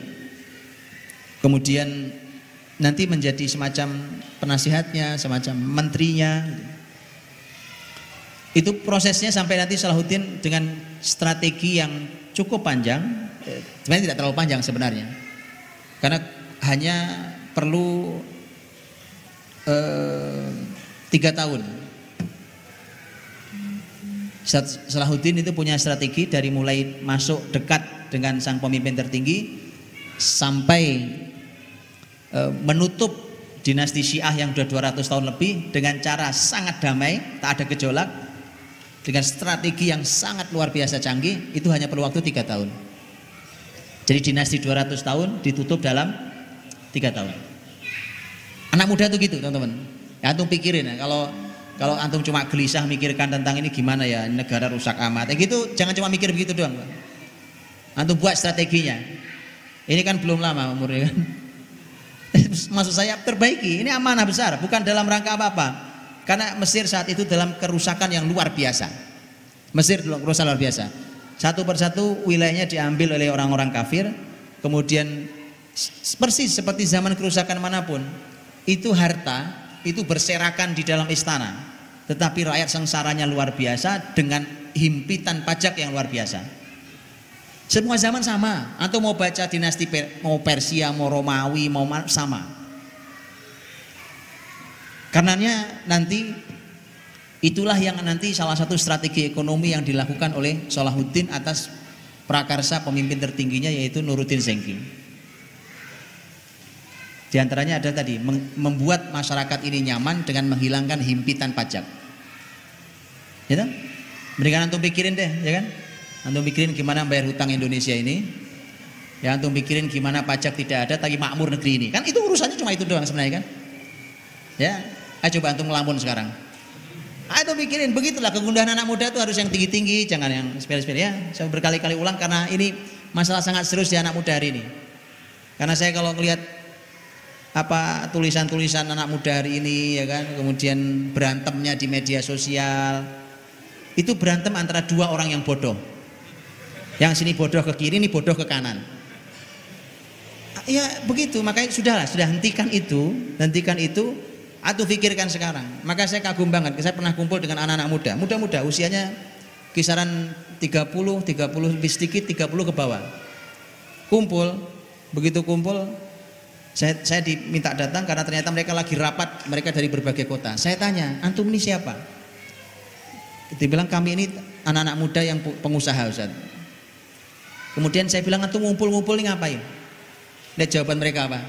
Kemudian nanti menjadi semacam penasihatnya semacam menterinya. Itu prosesnya sampai nanti Salahuddin dengan strategi yang cukup panjang eh, sebenarnya tidak terlalu panjang sebenarnya karena hanya perlu Eh, tiga tahun. Salahuddin itu punya strategi dari mulai masuk dekat dengan sang pemimpin tertinggi sampai e, menutup dinasti Syiah yang sudah 200 tahun lebih dengan cara sangat damai, tak ada gejolak, dengan strategi yang sangat luar biasa canggih, itu hanya perlu waktu tiga tahun. Jadi dinasti 200 tahun ditutup dalam tiga tahun. Anak muda tuh gitu teman-teman. Ya antum pikirin ya kalau kalau antum cuma gelisah mikirkan tentang ini gimana ya negara rusak amat. Ya gitu jangan cuma mikir begitu doang. Antum buat strateginya. Ini kan belum lama umurnya kan. Maksud saya perbaiki. Ini amanah besar, bukan dalam rangka apa-apa. Karena Mesir saat itu dalam kerusakan yang luar biasa. Mesir dalam kerusakan luar biasa. Satu persatu wilayahnya diambil oleh orang-orang kafir, kemudian persis seperti zaman kerusakan mana pun, itu harta itu berserakan di dalam istana tetapi rakyat sengsaranya luar biasa dengan himpitan pajak yang luar biasa Semua zaman sama. Atau mau baca dinasti mau Persia, mau Romawi, mau sama. Karenanya nanti itulah yang nanti salah satu strategi ekonomi yang dilakukan oleh Salahuddin atas prakarsa pemimpin tertingginya yaitu Nuruddin Zengki. Di antaranya ada tadi membuat masyarakat ini nyaman dengan menghilangkan himpitan pajak. Ya kan? Mendingan antum pikirin deh, ya kan? Antum pikirin gimana bayar hutang Indonesia ini. Ya antum pikirin gimana pajak tidak ada tapi makmur negeri ini. Kan itu urusannya cuma itu doang sebenarnya kan? Ya, ayo coba antum ngelamun sekarang. Ayo pikirin begitulah kegundahan anak muda itu harus yang tinggi-tinggi, jangan yang sepele-sepele ya. Saya berkali-kali ulang karena ini masalah sangat serius di anak muda hari ini. Karena saya kalau melihat apa tulisan-tulisan anak muda hari ini ya kan kemudian berantemnya di media sosial itu berantem antara dua orang yang bodoh yang sini bodoh ke kiri ini bodoh ke kanan ya begitu makanya sudahlah sudah hentikan itu hentikan itu atau pikirkan sekarang maka saya kagum banget saya pernah kumpul dengan anak-anak muda muda-muda usianya kisaran 30 30 lebih sedikit 30 ke bawah kumpul begitu kumpul saya, saya diminta datang karena ternyata mereka lagi rapat, mereka dari berbagai kota. Saya tanya, antum ini siapa? Dia bilang kami ini anak-anak muda yang pengusaha Ustaz. Kemudian saya bilang antum ngumpul-ngumpul ini ngapain? Lihat jawaban mereka apa?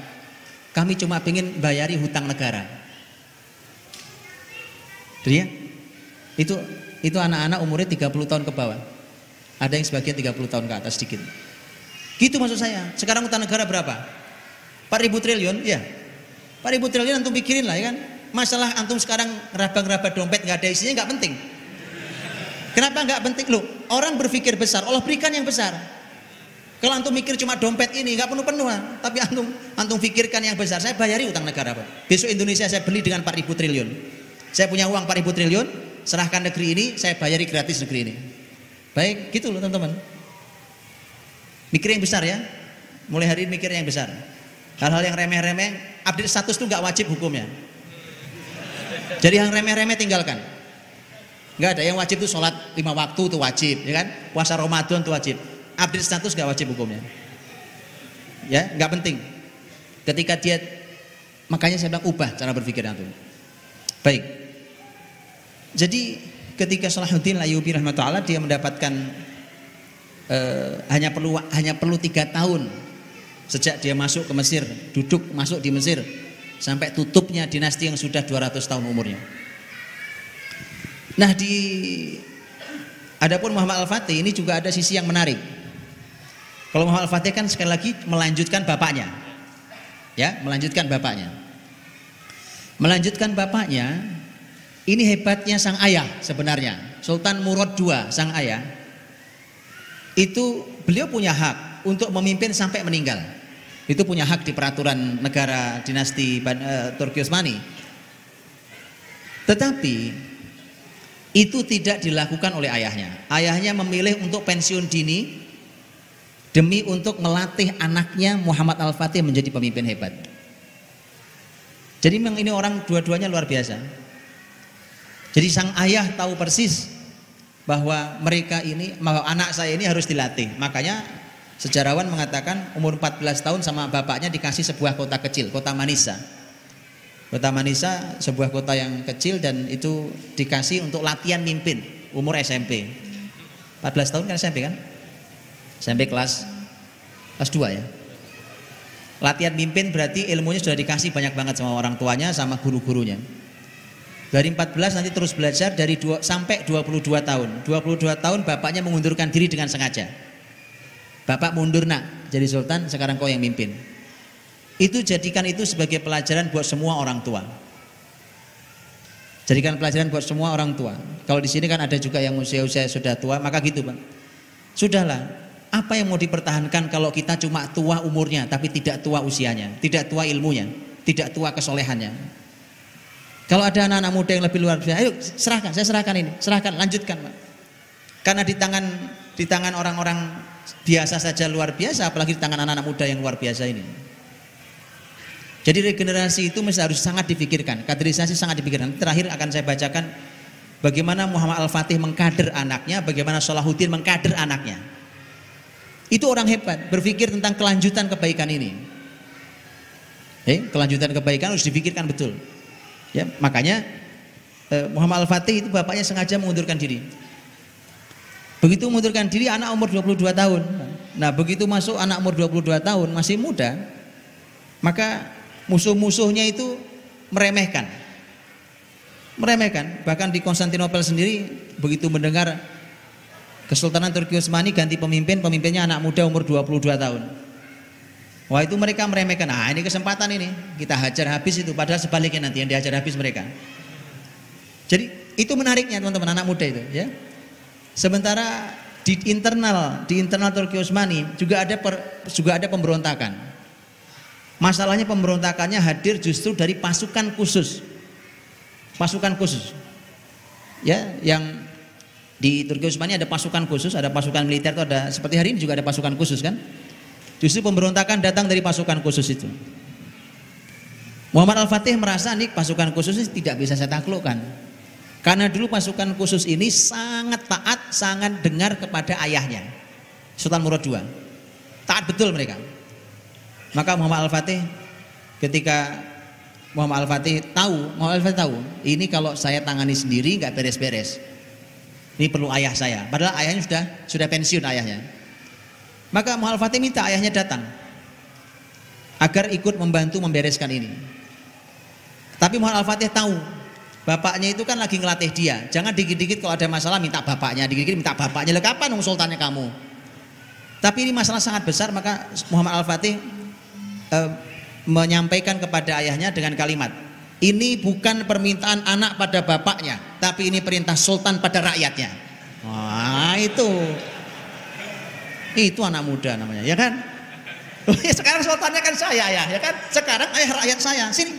Kami cuma ingin bayari hutang negara. Ya, itu itu anak-anak umurnya 30 tahun ke bawah. Ada yang sebagian 30 tahun ke atas sedikit. Gitu maksud saya. Sekarang hutang negara berapa? 4000 triliun, ya. 4000 triliun antum pikirin lah ya kan. Masalah antum sekarang raba-raba dompet nggak ada isinya nggak penting. Kenapa nggak penting? Loh, orang berpikir besar, Allah berikan yang besar. Kalau antum mikir cuma dompet ini nggak penuh-penuh, tapi antum antum pikirkan yang besar. Saya bayari utang negara, Pak. Besok Indonesia saya beli dengan 4000 triliun. Saya punya uang 4000 triliun, serahkan negeri ini, saya bayari gratis negeri ini. Baik, gitu loh teman-teman. Mikir yang besar ya. Mulai hari ini mikir yang besar. Hal-hal yang remeh-remeh, update status itu nggak wajib hukumnya. Jadi yang remeh-remeh tinggalkan. Nggak ada yang wajib itu sholat lima waktu itu wajib, ya kan? Puasa Ramadan itu wajib. Update status nggak wajib hukumnya. Ya, nggak penting. Ketika dia makanya saya bilang ubah cara berpikir itu. Baik. Jadi ketika Salahuddin Layubi rahmatullah dia mendapatkan uh, hanya perlu hanya perlu tiga tahun Sejak dia masuk ke Mesir, duduk masuk di Mesir sampai tutupnya dinasti yang sudah 200 tahun umurnya. Nah di Adapun Muhammad Al-Fatih ini juga ada sisi yang menarik. Kalau Muhammad Al-Fatih kan sekali lagi melanjutkan bapaknya. Ya, melanjutkan bapaknya. Melanjutkan bapaknya, ini hebatnya sang ayah sebenarnya. Sultan Murad II, sang ayah. Itu beliau punya hak untuk memimpin sampai meninggal itu punya hak di peraturan negara dinasti uh, Turki Utsmani. Tetapi itu tidak dilakukan oleh ayahnya. Ayahnya memilih untuk pensiun dini demi untuk melatih anaknya Muhammad Al-Fatih menjadi pemimpin hebat. Jadi memang ini orang dua-duanya luar biasa. Jadi sang ayah tahu persis bahwa mereka ini, bahwa anak saya ini harus dilatih. Makanya Sejarawan mengatakan umur 14 tahun sama bapaknya dikasih sebuah kota kecil, kota Manisa. Kota Manisa sebuah kota yang kecil dan itu dikasih untuk latihan mimpin umur SMP. 14 tahun kan SMP kan? SMP kelas kelas 2 ya. Latihan mimpin berarti ilmunya sudah dikasih banyak banget sama orang tuanya sama guru-gurunya. Dari 14 nanti terus belajar dari 2 sampai 22 tahun. 22 tahun bapaknya mengundurkan diri dengan sengaja Bapak mundur nak jadi sultan, sekarang kau yang mimpin. Itu jadikan itu sebagai pelajaran buat semua orang tua. Jadikan pelajaran buat semua orang tua. Kalau di sini kan ada juga yang usia-usia sudah tua, maka gitu bang. Sudahlah, apa yang mau dipertahankan kalau kita cuma tua umurnya tapi tidak tua usianya, tidak tua ilmunya, tidak tua kesolehannya. Kalau ada anak-anak muda yang lebih luar biasa, ayo serahkan, saya serahkan ini, serahkan, lanjutkan, Pak. Karena di tangan di tangan orang-orang biasa saja luar biasa apalagi di tangan anak-anak muda yang luar biasa ini. Jadi regenerasi itu mesti harus sangat dipikirkan, kaderisasi sangat dipikirkan. Terakhir akan saya bacakan bagaimana Muhammad Al-Fatih mengkader anaknya, bagaimana Salahuddin mengkader anaknya. Itu orang hebat, berpikir tentang kelanjutan kebaikan ini. Eh, kelanjutan kebaikan harus dipikirkan betul. Ya, makanya eh, Muhammad Al-Fatih itu bapaknya sengaja mengundurkan diri. Begitu mengundurkan diri anak umur 22 tahun. Nah, begitu masuk anak umur 22 tahun masih muda, maka musuh-musuhnya itu meremehkan. Meremehkan. Bahkan di Konstantinopel sendiri begitu mendengar Kesultanan Turki Utsmani ganti pemimpin, pemimpinnya anak muda umur 22 tahun. Wah itu mereka meremehkan. Ah ini kesempatan ini kita hajar habis itu. Padahal sebaliknya nanti yang dihajar habis mereka. Jadi itu menariknya teman-teman anak muda itu ya. Sementara di internal di internal Turki Utsmani juga ada per, juga ada pemberontakan. Masalahnya pemberontakannya hadir justru dari pasukan khusus. Pasukan khusus. Ya, yang di Turki Utsmani ada pasukan khusus, ada pasukan militer itu ada seperti hari ini juga ada pasukan khusus kan? Justru pemberontakan datang dari pasukan khusus itu. Muhammad Al-Fatih merasa nih pasukan khusus ini tidak bisa saya taklukkan. Karena dulu pasukan khusus ini sangat taat, sangat dengar kepada ayahnya. Sultan Murad II. Taat betul mereka. Maka Muhammad Al-Fatih ketika Muhammad Al-Fatih tahu, Muhammad Al-Fatih tahu, ini kalau saya tangani sendiri nggak beres-beres. Ini perlu ayah saya. Padahal ayahnya sudah sudah pensiun ayahnya. Maka Muhammad Fatih minta ayahnya datang agar ikut membantu membereskan ini. Tapi Muhammad Al-Fatih tahu bapaknya itu kan lagi ngelatih dia. Jangan dikit-dikit kalau ada masalah minta bapaknya, dikit-dikit minta bapaknya. Lah kapan sultannya kamu? Tapi ini masalah sangat besar maka Muhammad Al-Fatih eh, menyampaikan kepada ayahnya dengan kalimat, ini bukan permintaan anak pada bapaknya, tapi ini perintah sultan pada rakyatnya. Wah, itu. Itu anak muda namanya, ya kan? Ya, sekarang sultannya kan saya ya, ya kan? Sekarang ayah rakyat saya, sini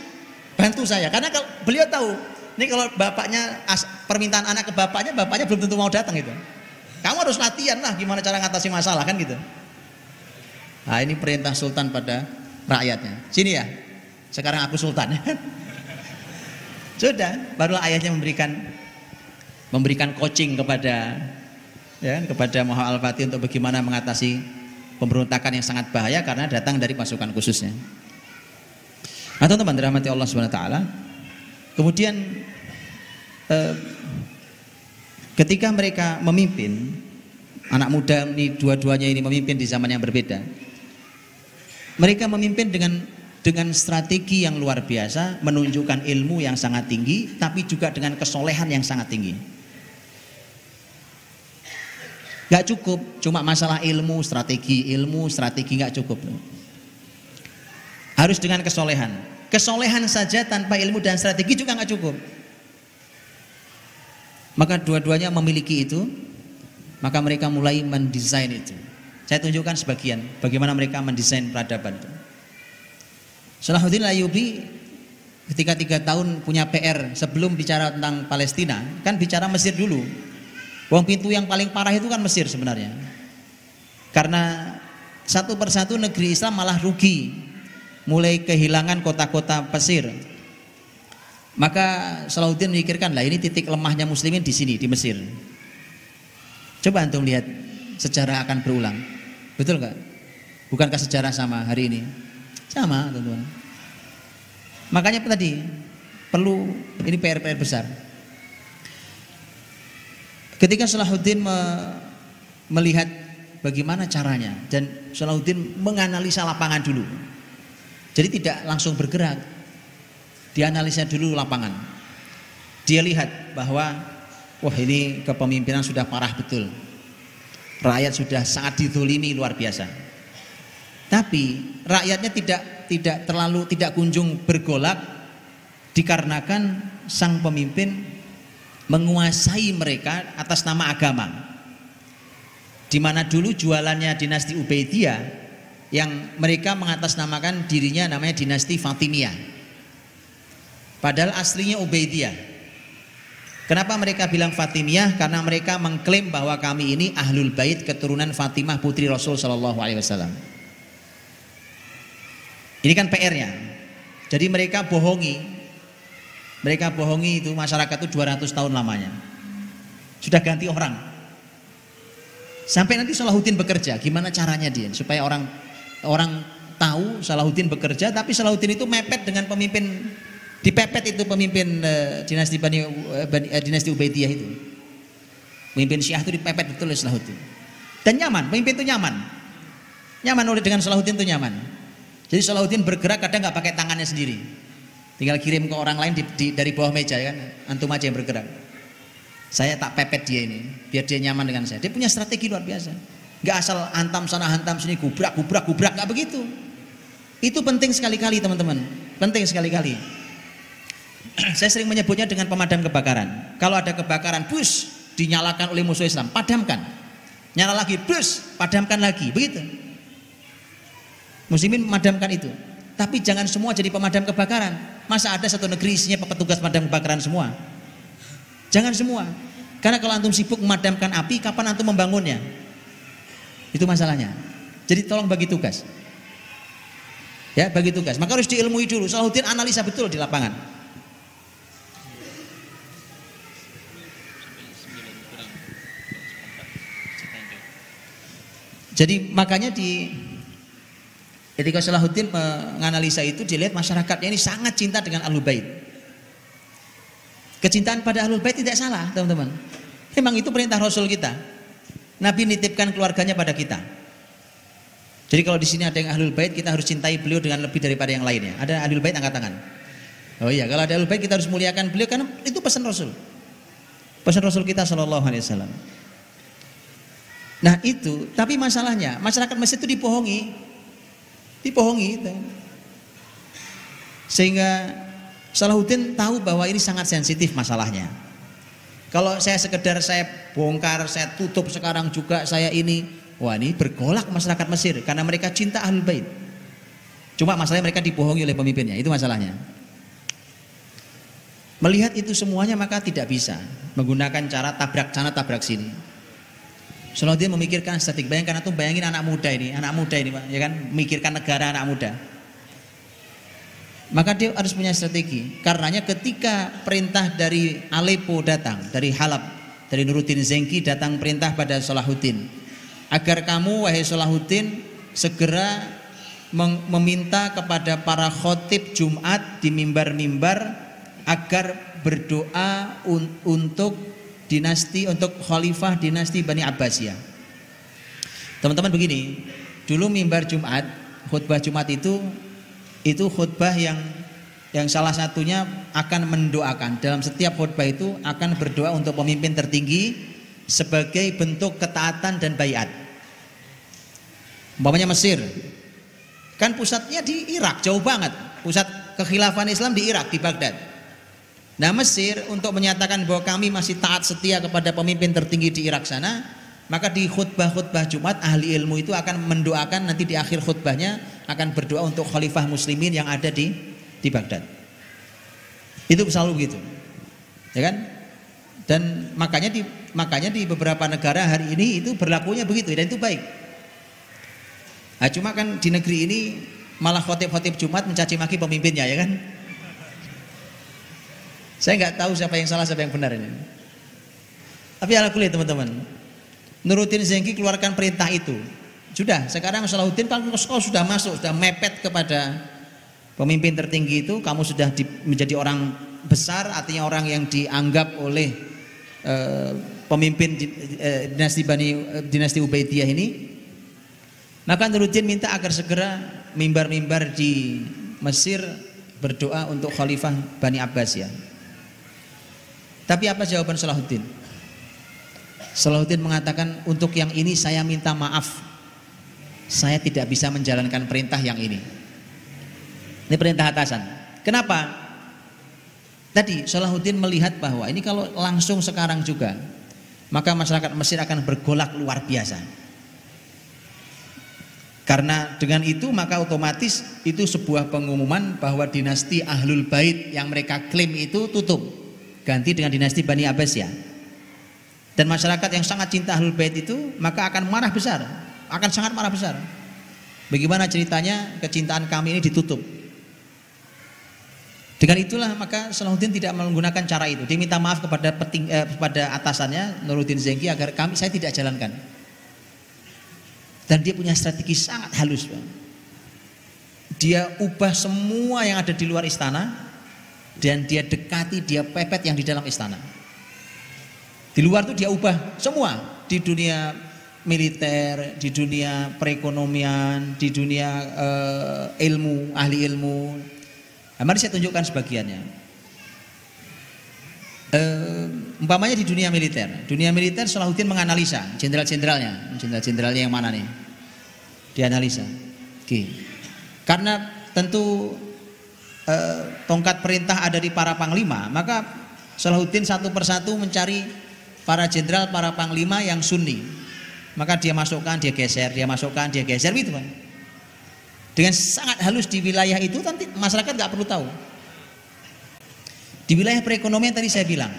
bantu saya. Karena kalau beliau tahu, ini kalau bapaknya permintaan anak ke bapaknya, bapaknya belum tentu mau datang itu. Kamu harus latihan lah gimana cara ngatasi masalah kan gitu. Nah ini perintah sultan pada rakyatnya. Sini ya, sekarang aku sultan. Sudah, barulah ayahnya memberikan memberikan coaching kepada ya kepada Muhammad Al-Fatih untuk bagaimana mengatasi pemberontakan yang sangat bahaya karena datang dari pasukan khususnya. Nah, teman-teman dirahmati Allah Subhanahu wa taala. Kemudian eh, ketika mereka memimpin anak muda ini dua-duanya ini memimpin di zaman yang berbeda. Mereka memimpin dengan dengan strategi yang luar biasa, menunjukkan ilmu yang sangat tinggi, tapi juga dengan kesolehan yang sangat tinggi. Gak cukup, cuma masalah ilmu, strategi, ilmu, strategi gak cukup. Harus dengan kesolehan. Kesolehan saja tanpa ilmu dan strategi juga gak cukup. Maka dua-duanya memiliki itu, maka mereka mulai mendesain itu. Saya tunjukkan sebagian bagaimana mereka mendesain peradaban itu. Salahuddin Ayyubi ketika tiga tahun punya PR sebelum bicara tentang Palestina kan bicara Mesir dulu. Wong pintu yang paling parah itu kan Mesir sebenarnya. Karena satu persatu negeri Islam malah rugi, mulai kehilangan kota-kota pesir. Maka Salahuddin memikirkan lah ini titik lemahnya muslimin di sini di Mesir. Coba antum lihat sejarah akan berulang. Betul nggak? Bukankah sejarah sama hari ini? Sama teman-teman. Makanya tadi perlu ini PR-PR besar. Ketika Salahuddin me, melihat bagaimana caranya dan Salahuddin menganalisa lapangan dulu. Jadi tidak langsung bergerak. Dianalisa dulu lapangan. Dia lihat bahwa wah ini kepemimpinan sudah parah betul. Rakyat sudah sangat didolimi luar biasa. Tapi rakyatnya tidak tidak terlalu tidak kunjung bergolak dikarenakan sang pemimpin menguasai mereka atas nama agama. Di mana dulu jualannya dinasti Ubaidiyah yang mereka mengatasnamakan dirinya namanya dinasti Fatimiyah. Padahal aslinya Ubaidiyah. Kenapa mereka bilang Fatimiyah? Karena mereka mengklaim bahwa kami ini ahlul bait keturunan Fatimah putri Rasul Shallallahu Alaihi Wasallam. Ini kan PR-nya. Jadi mereka bohongi. Mereka bohongi itu masyarakat itu 200 tahun lamanya. Sudah ganti orang. Sampai nanti Salahuddin bekerja, gimana caranya dia supaya orang orang tahu Salahuddin bekerja, tapi Salahuddin itu mepet dengan pemimpin dipepet itu pemimpin uh, dinasti Bani, uh, Bani uh, dinasti Ubaidiyah itu. Pemimpin Syiah itu dipepet betul oleh Salahuddin. Dan nyaman, pemimpin itu nyaman. Nyaman oleh dengan Salahuddin itu nyaman. Jadi Salahuddin bergerak kadang nggak pakai tangannya sendiri. Tinggal kirim ke orang lain di, di, dari bawah meja ya kan, antum aja yang bergerak. Saya tak pepet dia ini, biar dia nyaman dengan saya. Dia punya strategi luar biasa. Gak asal antam sana hantam sini, gubrak, gubrak, gubrak, gak begitu. Itu penting sekali-kali teman-teman, penting sekali-kali. Saya sering menyebutnya dengan pemadam kebakaran. Kalau ada kebakaran, bus dinyalakan oleh musuh Islam, padamkan. Nyala lagi, bus, padamkan lagi, begitu. Muslimin memadamkan itu. Tapi jangan semua jadi pemadam kebakaran. Masa ada satu negeri isinya petugas pemadam kebakaran semua? Jangan semua. Karena kalau antum sibuk memadamkan api, kapan antum membangunnya? Itu masalahnya. Jadi tolong bagi tugas. Ya, bagi tugas. Maka harus diilmui dulu. Salahuddin analisa betul di lapangan. Jadi makanya di ketika Salahuddin menganalisa itu dilihat masyarakatnya ini sangat cinta dengan Ahlul Bait. Kecintaan pada ahlul bait tidak salah, teman-teman. Memang itu perintah Rasul kita. Nabi nitipkan keluarganya pada kita. Jadi kalau di sini ada yang ahlul bait, kita harus cintai beliau dengan lebih daripada yang lainnya. Ada ahlul bait angkat tangan. Oh iya, kalau ada ahlul bait kita harus muliakan beliau karena itu pesan Rasul. Pesan Rasul kita Shallallahu Alaihi Wasallam. Nah itu, tapi masalahnya masyarakat Mesir itu dibohongi, dibohongi, gitu. sehingga Salahuddin tahu bahwa ini sangat sensitif masalahnya. Kalau saya sekedar saya bongkar, saya tutup sekarang juga saya ini, wah ini bergolak masyarakat Mesir karena mereka cinta Ahlul Bait. Cuma masalahnya mereka dibohongi oleh pemimpinnya, itu masalahnya. Melihat itu semuanya maka tidak bisa menggunakan cara tabrak sana tabrak sini. Salahuddin memikirkan statik. Bayangkan atau bayangin anak muda ini, anak muda ini, ya kan, memikirkan negara anak muda maka dia harus punya strategi. Karenanya ketika perintah dari Aleppo datang, dari Halab, dari Nuruddin Zengki datang perintah pada Salahuddin agar kamu wahai Salahuddin segera meminta kepada para khotib Jumat di mimbar-mimbar agar berdoa un untuk dinasti untuk khalifah dinasti Bani Abbasiyah. Teman-teman begini, dulu mimbar Jumat, khutbah Jumat itu itu khutbah yang yang salah satunya akan mendoakan dalam setiap khutbah itu akan berdoa untuk pemimpin tertinggi sebagai bentuk ketaatan dan bayat. Umpamanya Mesir, kan pusatnya di Irak jauh banget, pusat kekhilafan Islam di Irak di Baghdad. Nah Mesir untuk menyatakan bahwa kami masih taat setia kepada pemimpin tertinggi di Irak sana, maka di khutbah-khutbah Jumat ahli ilmu itu akan mendoakan nanti di akhir khutbahnya akan berdoa untuk khalifah muslimin yang ada di di Baghdad. Itu selalu begitu. Ya kan? Dan makanya di makanya di beberapa negara hari ini itu berlakunya begitu dan itu baik. Nah, cuma kan di negeri ini malah khotib-khotib Jumat mencaci maki pemimpinnya ya kan? Saya nggak tahu siapa yang salah siapa yang benar ini. Tapi ala kulit teman-teman. Nurutin Zengki keluarkan perintah itu. Sudah, sekarang Salahuddin kalau sudah masuk, sudah mepet kepada pemimpin tertinggi itu, kamu sudah di, menjadi orang besar, artinya orang yang dianggap oleh uh, pemimpin di, uh, dinasti Bani uh, dinasti Ubaidiyah ini. Maka Nuruddin minta agar segera mimbar-mimbar di Mesir berdoa untuk khalifah Bani Abbas ya. Tapi apa jawaban Salahuddin? Salahuddin mengatakan untuk yang ini saya minta maaf saya tidak bisa menjalankan perintah yang ini. Ini perintah atasan. Kenapa? Tadi Salahuddin melihat bahwa ini kalau langsung sekarang juga, maka masyarakat Mesir akan bergolak luar biasa. Karena dengan itu maka otomatis itu sebuah pengumuman bahwa dinasti Ahlul Bait yang mereka klaim itu tutup. Ganti dengan dinasti Bani Abbasiyah. Dan masyarakat yang sangat cinta Ahlul Bait itu maka akan marah besar akan sangat marah besar. Bagaimana ceritanya kecintaan kami ini ditutup? Dengan itulah maka Salahuddin tidak menggunakan cara itu. Dia minta maaf kepada peting, eh, kepada atasannya Nuruddin Zengki agar kami saya tidak jalankan. Dan dia punya strategi sangat halus. Dia ubah semua yang ada di luar istana dan dia dekati, dia pepet yang di dalam istana. Di luar itu dia ubah semua di dunia militer, di dunia perekonomian, di dunia uh, ilmu, ahli ilmu. Nah, mari saya tunjukkan sebagiannya. Uh, umpamanya di dunia militer, dunia militer Salahuddin menganalisa jenderal-jenderalnya, jenderal-jenderalnya yang mana nih? Dianalisa. Oke. Karena tentu uh, tongkat perintah ada di para panglima, maka Salahuddin satu persatu mencari para jenderal, para panglima yang sunni. Maka dia masukkan, dia geser, dia masukkan, dia geser gitu Pak. Dengan sangat halus di wilayah itu nanti masyarakat nggak perlu tahu. Di wilayah perekonomian tadi saya bilang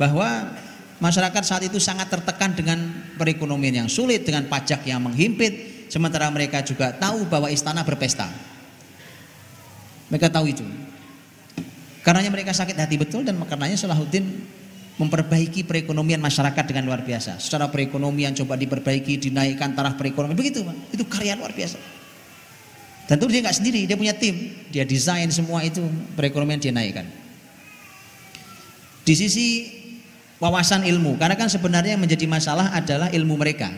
bahwa masyarakat saat itu sangat tertekan dengan perekonomian yang sulit, dengan pajak yang menghimpit, sementara mereka juga tahu bahwa istana berpesta. Mereka tahu itu. Karenanya mereka sakit hati betul dan karenanya Salahuddin memperbaiki perekonomian masyarakat dengan luar biasa. Secara perekonomian coba diperbaiki, dinaikkan taraf perekonomian. Begitu. Itu karya luar biasa. Dan itu dia nggak sendiri, dia punya tim. Dia desain semua itu perekonomian dia naikkan. Di sisi wawasan ilmu, karena kan sebenarnya yang menjadi masalah adalah ilmu mereka.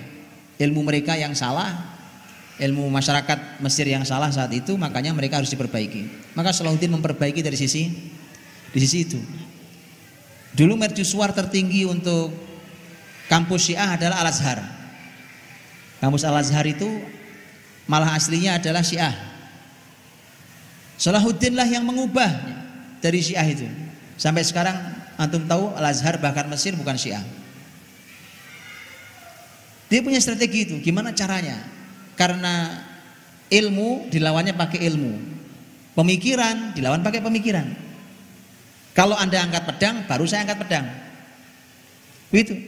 Ilmu mereka yang salah, ilmu masyarakat Mesir yang salah saat itu, makanya mereka harus diperbaiki. Maka Salahuddin memperbaiki dari sisi di sisi itu. Dulu mercusuar tertinggi untuk kampus Syiah adalah Al-Azhar. Kampus Al-Azhar itu malah aslinya adalah Syiah. Salahuddin lah yang mengubah dari Syiah itu. Sampai sekarang antum tahu Al-Azhar bahkan Mesir bukan Syiah. Dia punya strategi itu, gimana caranya? Karena ilmu dilawannya pakai ilmu. Pemikiran dilawan pakai pemikiran. Kalau Anda angkat pedang, baru saya angkat pedang. Begitu.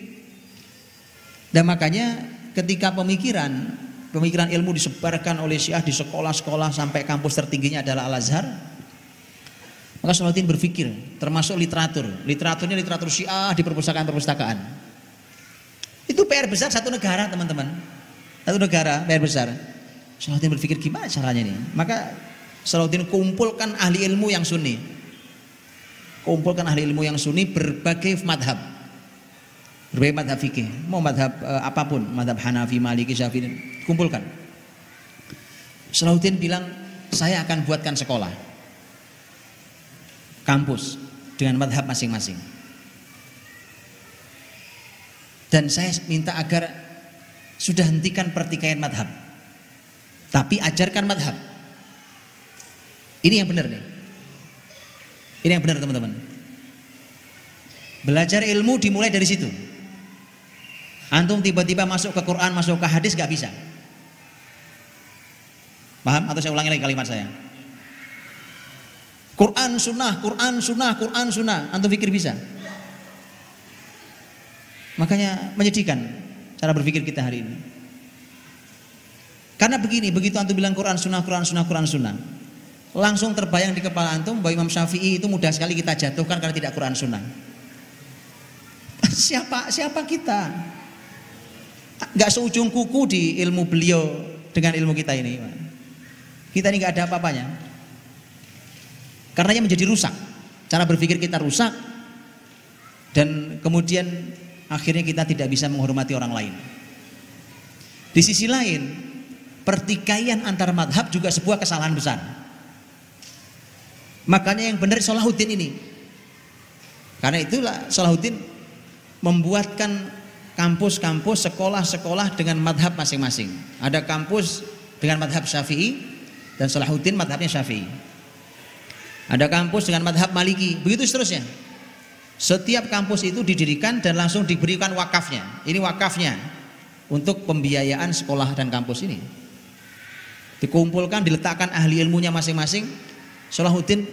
Dan makanya ketika pemikiran pemikiran ilmu disebarkan oleh Syiah di sekolah-sekolah sampai kampus tertingginya adalah Al-Azhar, maka Salahuddin berpikir, termasuk literatur. Literaturnya literatur Syiah di perpustakaan-perpustakaan. Itu PR besar satu negara, teman-teman. Satu negara, PR besar. Salahuddin berpikir gimana caranya ini? Maka Salahuddin kumpulkan ahli ilmu yang sunni. Kumpulkan ahli ilmu yang sunni berbagai madhab. Berbagai madhab fikih. Mau madhab uh, apa pun. Madhab Hanafi, Maliki, Syafi'i kumpulkan. Salahuddin bilang saya akan buatkan sekolah. Kampus. Dengan madhab masing-masing. Dan saya minta agar sudah hentikan pertikaian madhab tapi ajarkan madhab ini yang benar nih ini yang benar teman-teman. Belajar ilmu dimulai dari situ. Antum tiba-tiba masuk ke Quran, masuk ke hadis gak bisa. Paham? Atau saya ulangi lagi kalimat saya. Quran sunnah, Quran sunnah, Quran sunnah. Antum pikir bisa? Makanya menyedihkan cara berpikir kita hari ini. Karena begini, begitu antum bilang Quran sunnah, Quran sunnah, Quran sunnah langsung terbayang di kepala antum bahwa Imam Syafi'i itu mudah sekali kita jatuhkan karena tidak Quran Sunnah. Siapa siapa kita? Gak seujung kuku di ilmu beliau dengan ilmu kita ini. Kita ini gak ada apa-apanya. Karenanya menjadi rusak. Cara berpikir kita rusak dan kemudian akhirnya kita tidak bisa menghormati orang lain. Di sisi lain, pertikaian antar madhab juga sebuah kesalahan besar. Makanya yang benar Salahuddin ini. Karena itulah Salahuddin membuatkan kampus-kampus, sekolah-sekolah dengan madhab masing-masing. Ada kampus dengan madhab syafi'i dan Salahuddin madhabnya syafi'i. Ada kampus dengan madhab maliki, begitu seterusnya. Setiap kampus itu didirikan dan langsung diberikan wakafnya. Ini wakafnya untuk pembiayaan sekolah dan kampus ini. Dikumpulkan, diletakkan ahli ilmunya masing-masing Salahuddin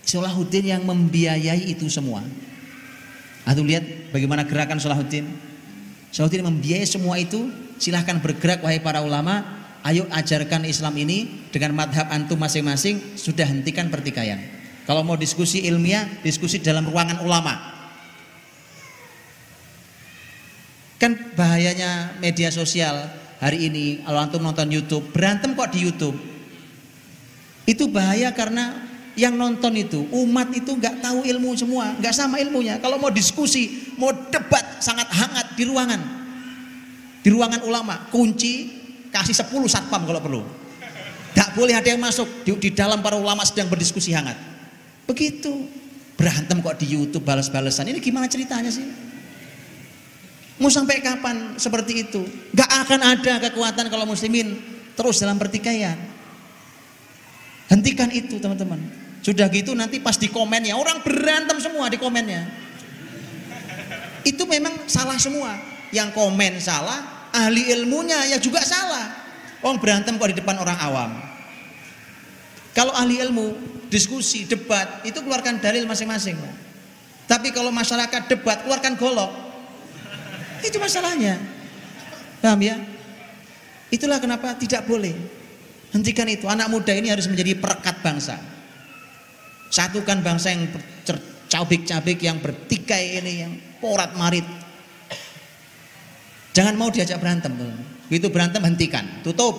Salahuddin yang membiayai itu semua. Atau lihat bagaimana gerakan Salahuddin. Salahuddin membiayai semua itu. Silahkan bergerak wahai para ulama. Ayo ajarkan Islam ini dengan madhab antum masing-masing. Sudah hentikan pertikaian. Kalau mau diskusi ilmiah, diskusi dalam ruangan ulama. Kan bahayanya media sosial hari ini kalau antum nonton YouTube berantem kok di YouTube. Itu bahaya karena yang nonton itu umat itu nggak tahu ilmu semua nggak sama ilmunya. Kalau mau diskusi mau debat sangat hangat di ruangan. Di ruangan ulama kunci kasih 10 satpam kalau perlu. Nggak boleh ada yang masuk. Di, di dalam para ulama sedang berdiskusi hangat begitu berantem kok di YouTube balas-balasan ini gimana ceritanya sih Mau sampai kapan seperti itu? Gak akan ada kekuatan kalau muslimin terus dalam pertikaian. Hentikan itu teman-teman. Sudah gitu nanti pas di komennya orang berantem semua di komennya. Itu memang salah semua. Yang komen salah, ahli ilmunya ya juga salah. Orang berantem kok di depan orang awam. Kalau ahli ilmu, diskusi, debat, itu keluarkan dalil masing-masing. Tapi kalau masyarakat debat, keluarkan golok. Itu masalahnya. Paham ya? Itulah kenapa tidak boleh. Hentikan itu. Anak muda ini harus menjadi perekat bangsa. Satukan bangsa yang cabik-cabik yang bertikai ini yang porat marit. Jangan mau diajak berantem. Begitu berantem hentikan. Tutup.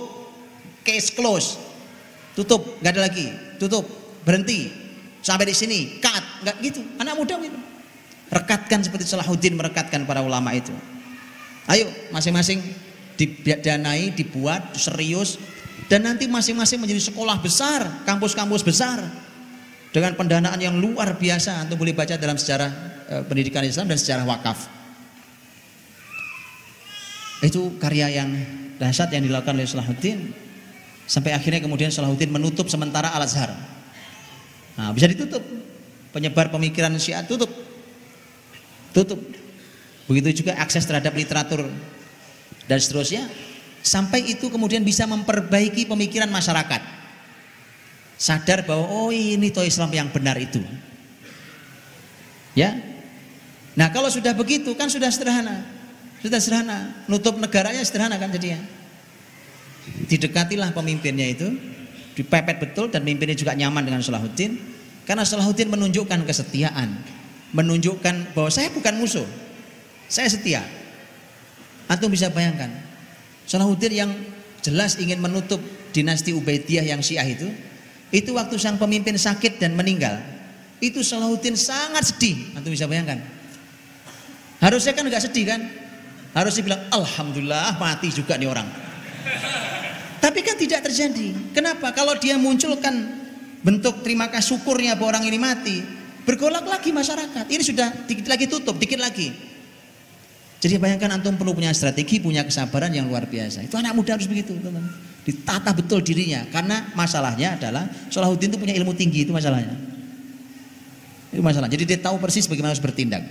Case close. Tutup, nggak ada lagi. Tutup, berhenti. Sampai di sini, cut, nggak gitu. Anak muda gitu. Rekatkan seperti Salahuddin merekatkan para ulama itu. Ayo masing-masing didanai, dibuat serius dan nanti masing-masing menjadi sekolah besar, kampus-kampus besar dengan pendanaan yang luar biasa. Antum boleh baca dalam sejarah e, pendidikan Islam dan sejarah wakaf. Itu karya yang dahsyat yang dilakukan oleh Salahuddin sampai akhirnya kemudian Salahuddin menutup sementara Al Azhar. Nah, bisa ditutup. Penyebar pemikiran Syiah tutup tutup. Begitu juga akses terhadap literatur dan seterusnya. Sampai itu kemudian bisa memperbaiki pemikiran masyarakat. Sadar bahwa oh ini toh Islam yang benar itu. Ya. Nah kalau sudah begitu kan sudah sederhana. Sudah sederhana. Nutup negaranya sederhana kan jadinya. Didekatilah pemimpinnya itu. Dipepet betul dan pemimpinnya juga nyaman dengan Salahuddin. Karena Salahuddin menunjukkan kesetiaan menunjukkan bahwa saya bukan musuh. Saya setia. Antum bisa bayangkan. Salahuddin yang jelas ingin menutup dinasti Ubaidiyah yang Syiah itu, itu waktu sang pemimpin sakit dan meninggal. Itu Salahuddin sangat sedih. Antum bisa bayangkan. Harusnya kan nggak sedih kan? Harus dibilang alhamdulillah mati juga nih orang. Tapi kan tidak terjadi. Kenapa? Kalau dia munculkan bentuk terima kasih syukurnya bahwa orang ini mati, Bergolak lagi masyarakat. Ini sudah dikit lagi tutup, dikit lagi. Jadi bayangkan antum perlu punya strategi, punya kesabaran yang luar biasa. Itu anak muda harus begitu, teman. Ditata betul dirinya. Karena masalahnya adalah Salahuddin itu punya ilmu tinggi itu masalahnya. Itu masalah. Jadi dia tahu persis bagaimana harus bertindak.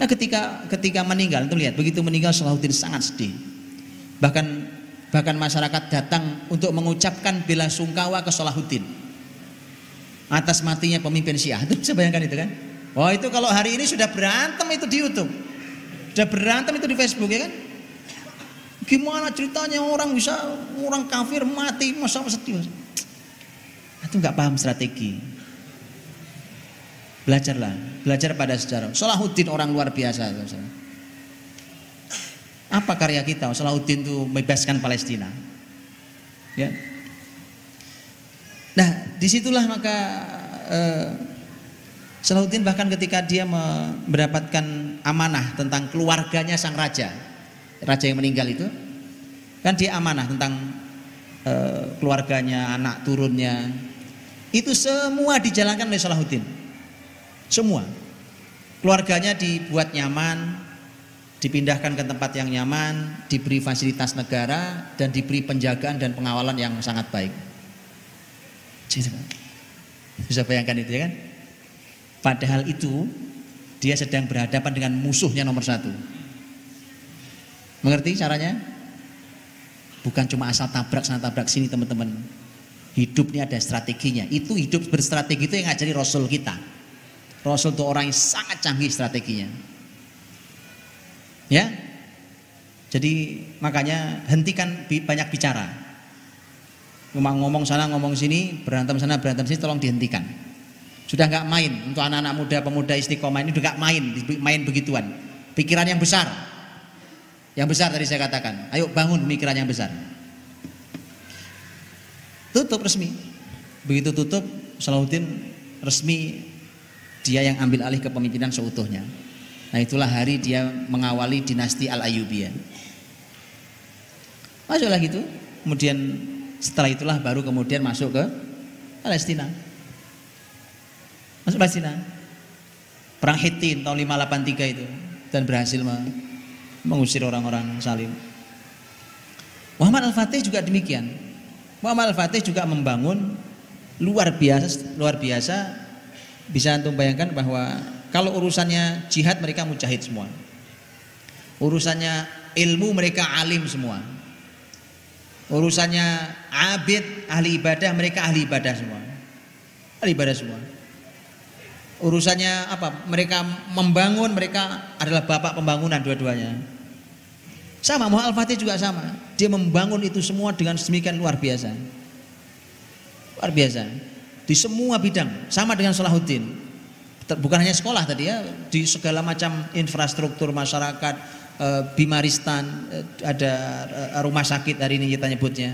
Nah ketika ketika meninggal, itu lihat begitu meninggal Salahuddin sangat sedih. Bahkan bahkan masyarakat datang untuk mengucapkan bela sungkawa ke Salahuddin atas matinya pemimpin Syiah. Itu bisa bayangkan itu kan? Wah itu kalau hari ini sudah berantem itu di YouTube. Sudah berantem itu di Facebook ya kan? Gimana ceritanya orang bisa orang kafir mati masa sedih. Itu nggak paham strategi. Belajarlah, belajar pada sejarah. Salahuddin orang luar biasa. Apa karya kita? Salahuddin itu membebaskan Palestina. Ya, Nah, di situlah maka eh, Salahuddin bahkan ketika dia mendapatkan amanah tentang keluarganya sang raja, raja yang meninggal itu, kan dia amanah tentang eh, keluarganya, anak turunnya, itu semua dijalankan oleh Salahuddin, semua. Keluarganya dibuat nyaman, dipindahkan ke tempat yang nyaman, diberi fasilitas negara, dan diberi penjagaan dan pengawalan yang sangat baik. Bisa bayangkan itu ya kan? Padahal itu dia sedang berhadapan dengan musuhnya nomor satu. Mengerti caranya? Bukan cuma asal tabrak sana tabrak sini teman-teman. Hidup ini ada strateginya. Itu hidup berstrategi itu yang ngajari Rasul kita. Rasul itu orang yang sangat canggih strateginya. Ya. Jadi makanya hentikan banyak bicara ngomong sana ngomong sini berantem sana berantem sini tolong dihentikan sudah nggak main untuk anak-anak muda pemuda istiqomah ini nggak main main begituan pikiran yang besar Yang besar tadi saya katakan. Ayo bangun pemikiran yang besar. Tutup resmi. Begitu tutup, Salahuddin resmi dia yang ambil alih kepemimpinan seutuhnya. Nah itulah hari dia mengawali dinasti Al-Ayyubiyah. Masuklah gitu. Kemudian setelah itulah baru kemudian masuk ke Palestina. Masuk Palestina. Perang Hittin tahun 583 itu dan berhasil mengusir orang-orang Salim. Muhammad Al-Fatih juga demikian. Muhammad Al-Fatih juga membangun luar biasa luar biasa bisa antum bayangkan bahwa kalau urusannya jihad mereka mujahid semua. Urusannya ilmu mereka alim semua. Urusannya abid, ahli ibadah, mereka ahli ibadah semua. Ahli ibadah semua. Urusannya apa? Mereka membangun, mereka adalah bapak pembangunan dua-duanya. Sama Muhammad juga sama. Dia membangun itu semua dengan sedemikian luar biasa. Luar biasa. Di semua bidang, sama dengan Salahuddin. Bukan hanya sekolah tadi ya, di segala macam infrastruktur masyarakat, Eh, Bimaristan, eh, ada eh, rumah sakit hari ini kita nyebutnya.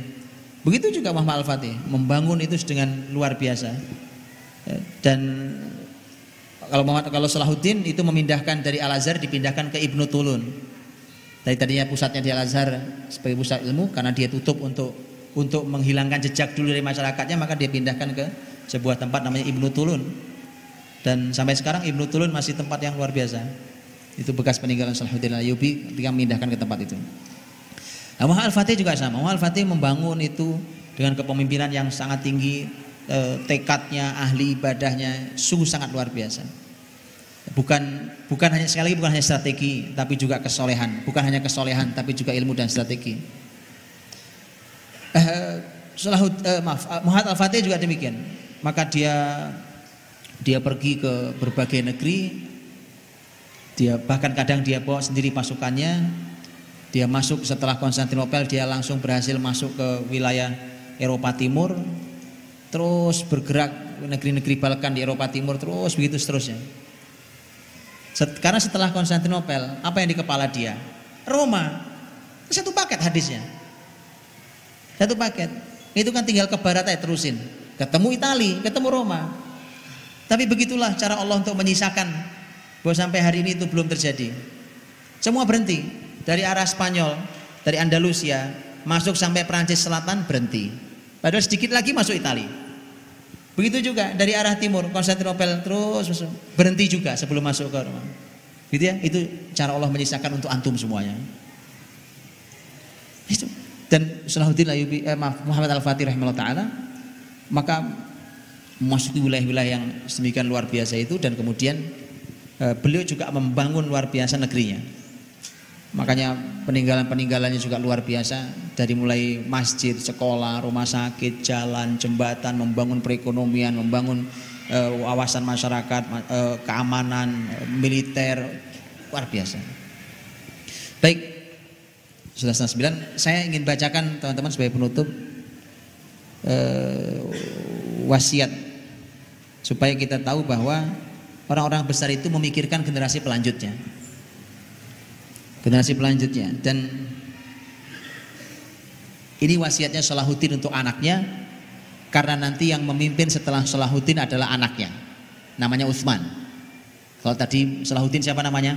Begitu juga Muhammad Al-Fatih membangun itu dengan luar biasa. Dan kalau Muhammad kalau Salahuddin itu memindahkan dari Al Azhar dipindahkan ke Ibnu Tulun. Tadi tadinya pusatnya di Al Azhar sebagai pusat ilmu karena dia tutup untuk untuk menghilangkan jejak dulu dari masyarakatnya maka dia pindahkan ke sebuah tempat namanya Ibnu Tulun. Dan sampai sekarang Ibnu Tulun masih tempat yang luar biasa. Itu bekas peninggalan Salahuddin Ayyubi ketika memindahkan ke tempat itu. Nah, Muhammad Al-Fatih juga sama. Muhammad Al-Fatih membangun itu dengan kepemimpinan yang sangat tinggi, eh, tekadnya, ahli ibadahnya sungguh sangat luar biasa. Bukan bukan hanya sekali bukan hanya strategi, tapi juga kesolehan. Bukan hanya kesolehan, tapi juga ilmu dan strategi. Eh, Salahud, eh, maaf, Muhammad Al-Fatih juga demikian. Maka dia dia pergi ke berbagai negeri dia bahkan kadang dia bawa sendiri pasukannya. Dia masuk setelah Konstantinopel dia langsung berhasil masuk ke wilayah Eropa Timur. Terus bergerak negeri-negeri Balkan di Eropa Timur terus begitu seterusnya. Karena setelah Konstantinopel, apa yang di kepala dia? Roma. Satu paket hadisnya. Satu paket. Itu kan tinggal ke barat aja terusin. Ketemu Itali, ketemu Roma. Tapi begitulah cara Allah untuk menyisakan bahwa sampai hari ini itu belum terjadi. Semua berhenti dari arah Spanyol, dari Andalusia, masuk sampai Perancis Selatan berhenti. Padahal sedikit lagi masuk Italia. Begitu juga dari arah timur, Konstantinopel terus berhenti juga sebelum masuk ke Roma. Gitu ya, itu cara Allah menyisakan untuk antum semuanya. Dan Salahuddin Ayyubi, eh, maaf, Muhammad Al-Fatih rahimahullah taala maka memasuki wilayah-wilayah yang sedemikian luar biasa itu dan kemudian Eh, beliau juga membangun luar biasa negerinya. Makanya peninggalan-peninggalannya juga luar biasa dari mulai masjid, sekolah, rumah sakit, jalan, jembatan, membangun perekonomian, membangun uh, wawasan masyarakat, uh, keamanan, uh, militer, luar biasa. Baik, sudah setengah 9, saya ingin bacakan teman-teman sebagai penutup uh, wasiat supaya kita tahu bahwa orang-orang besar itu memikirkan generasi pelanjutnya. Generasi pelanjutnya dan ini wasiatnya Salahuddin untuk anaknya karena nanti yang memimpin setelah Salahuddin adalah anaknya. Namanya Utsman. Kalau tadi Salahuddin siapa namanya?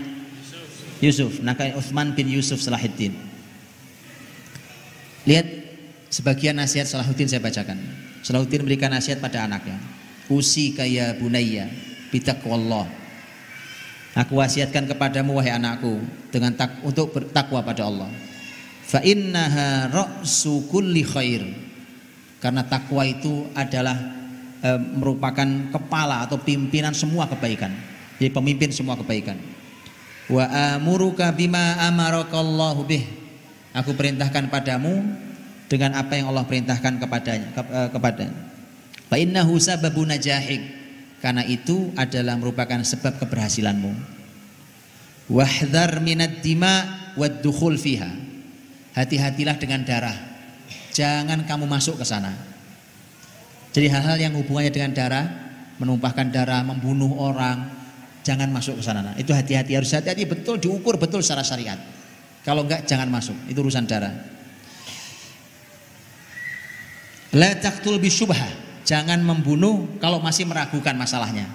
Yusuf. Nah, Utsman bin Yusuf Salahuddin. Lihat sebagian nasihat Salahuddin saya bacakan. Salahuddin memberikan nasihat pada anaknya. Usi kaya bunaya bitaqwallah. Aku wasiatkan kepadamu wahai anakku dengan tak, untuk bertakwa pada Allah. Fa innaha ra'su kulli khair. Karena takwa itu adalah e, merupakan kepala atau pimpinan semua kebaikan. Jadi pemimpin semua kebaikan. Wa amuruka bima amarakallahu bih. Aku perintahkan padamu dengan apa yang Allah perintahkan kepadanya e, kepada. Fa sababu najahik karena itu adalah merupakan sebab keberhasilanmu. Wahdar minad dima fiha. Hati-hatilah dengan darah. Jangan kamu masuk ke sana. Jadi hal-hal yang hubungannya dengan darah, menumpahkan darah, membunuh orang, jangan masuk ke sana. Nah, itu hati-hati harus hati-hati betul diukur betul secara syariat. Kalau enggak jangan masuk. Itu urusan darah. La taqtul bisyubhah. Jangan membunuh kalau masih meragukan masalahnya.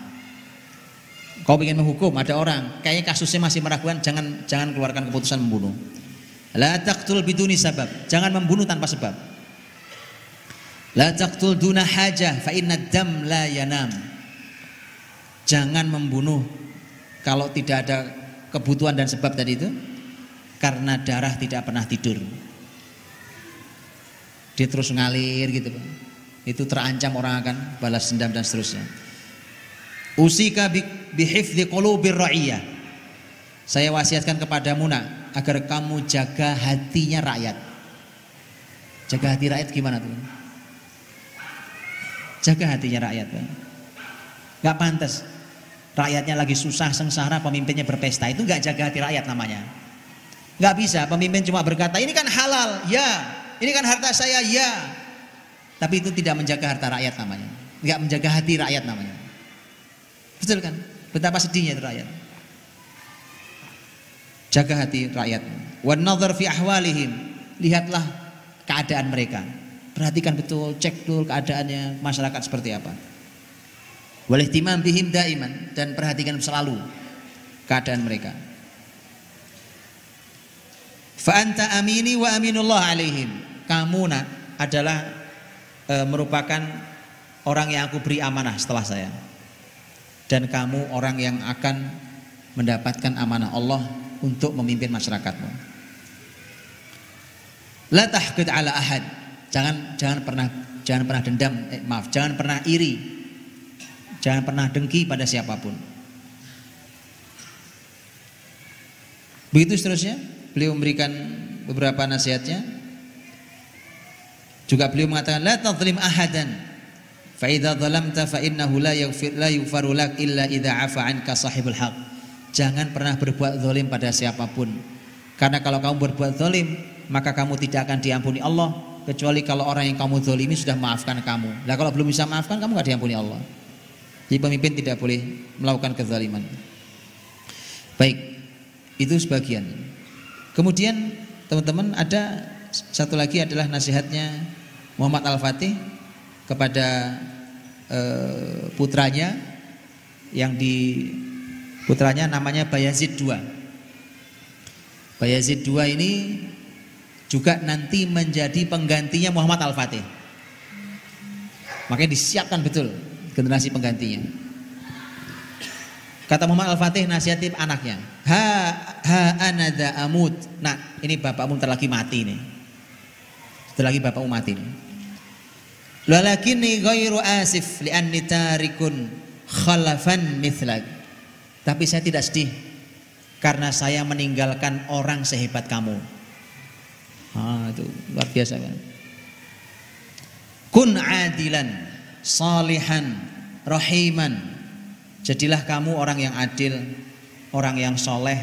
Kau ingin menghukum ada orang, kayaknya kasusnya masih meragukan, jangan jangan keluarkan keputusan membunuh. La taqtul biduni sabab. Jangan membunuh tanpa sebab. La taqtul duna hajah fa dam la yanam. Jangan membunuh kalau tidak ada kebutuhan dan sebab tadi itu karena darah tidak pernah tidur. Dia terus ngalir gitu. Itu terancam orang akan balas dendam dan seterusnya. Usika bihifdzi qulubir ra'iyah. Saya wasiatkan kepadamu nak agar kamu jaga hatinya rakyat. Jaga hati rakyat gimana tuh? Jaga hatinya rakyat. Pak. Gak pantas. Rakyatnya lagi susah, sengsara, pemimpinnya berpesta. Itu gak jaga hati rakyat namanya. Gak bisa, pemimpin cuma berkata, ini kan halal, ya. Ini kan harta saya, ya. Tapi itu tidak menjaga harta rakyat namanya. Gak menjaga hati rakyat namanya. Betul kan? Betapa sedihnya itu rakyat. Jaga hati rakyat. Fi ahwalihim. Lihatlah keadaan mereka. Perhatikan betul, cek betul keadaannya masyarakat seperti apa. Bihim daiman dan perhatikan selalu keadaan mereka. Fa anta amini wa aminullah alaihim. Kamu nak adalah e, merupakan orang yang aku beri amanah setelah saya. Dan kamu orang yang akan mendapatkan amanah Allah untuk memimpin masyarakatmu. La tahqid ala ahad. Jangan jangan pernah jangan pernah dendam, eh, maaf, jangan pernah iri. Jangan pernah dengki pada siapa pun. Begitu seterusnya, beliau memberikan beberapa nasihatnya. Juga beliau mengatakan la tadhlim ahadan fa idza dhalamta fa innahu la yaghfir la yughfaru lak illa idza afa anka sahibul haq. Jangan pernah berbuat zalim pada siapa pun. Karena kalau kamu berbuat zalim, maka kamu tidak akan diampuni Allah kecuali kalau orang yang kamu zalimi sudah maafkan kamu. Nah kalau belum bisa maafkan kamu gak diampuni Allah. Jadi pemimpin tidak boleh melakukan kezaliman. Baik, itu sebagian. Kemudian teman-teman ada satu lagi adalah nasihatnya Muhammad Al-Fatih kepada eh, putranya yang di putranya namanya Bayazid II. Bayazid II ini juga nanti menjadi penggantinya Muhammad Al-Fatih. Makanya disiapkan betul generasi penggantinya. Kata Muhammad Al-Fatih nasihati anaknya. Ha ha anada amut. Nah, ini bapakmu ntar lagi mati nih. Setelah lagi bapakmu mati nih. Lalakini ghairu asif li'anni tarikun khalafan mithlak. Tapi saya tidak sedih karena saya meninggalkan orang sehebat kamu. Ah, itu luar biasa kan. Kun adilan, salihan, rahiman. Jadilah kamu orang yang adil, orang yang soleh,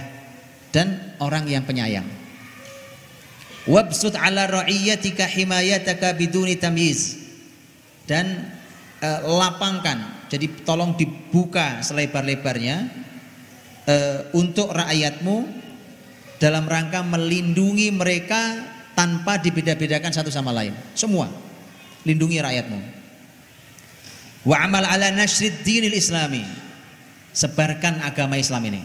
dan orang yang penyayang. Wabsut ala ra'iyatika himayataka biduni tamyiz. Dan e, lapangkan, jadi tolong dibuka selebar-lebarnya e, untuk rakyatmu dalam rangka melindungi mereka tanpa dibeda-bedakan satu sama lain. Semua lindungi rakyatmu. Wa amal ala nasrid dinil islami. Sebarkan agama Islam ini.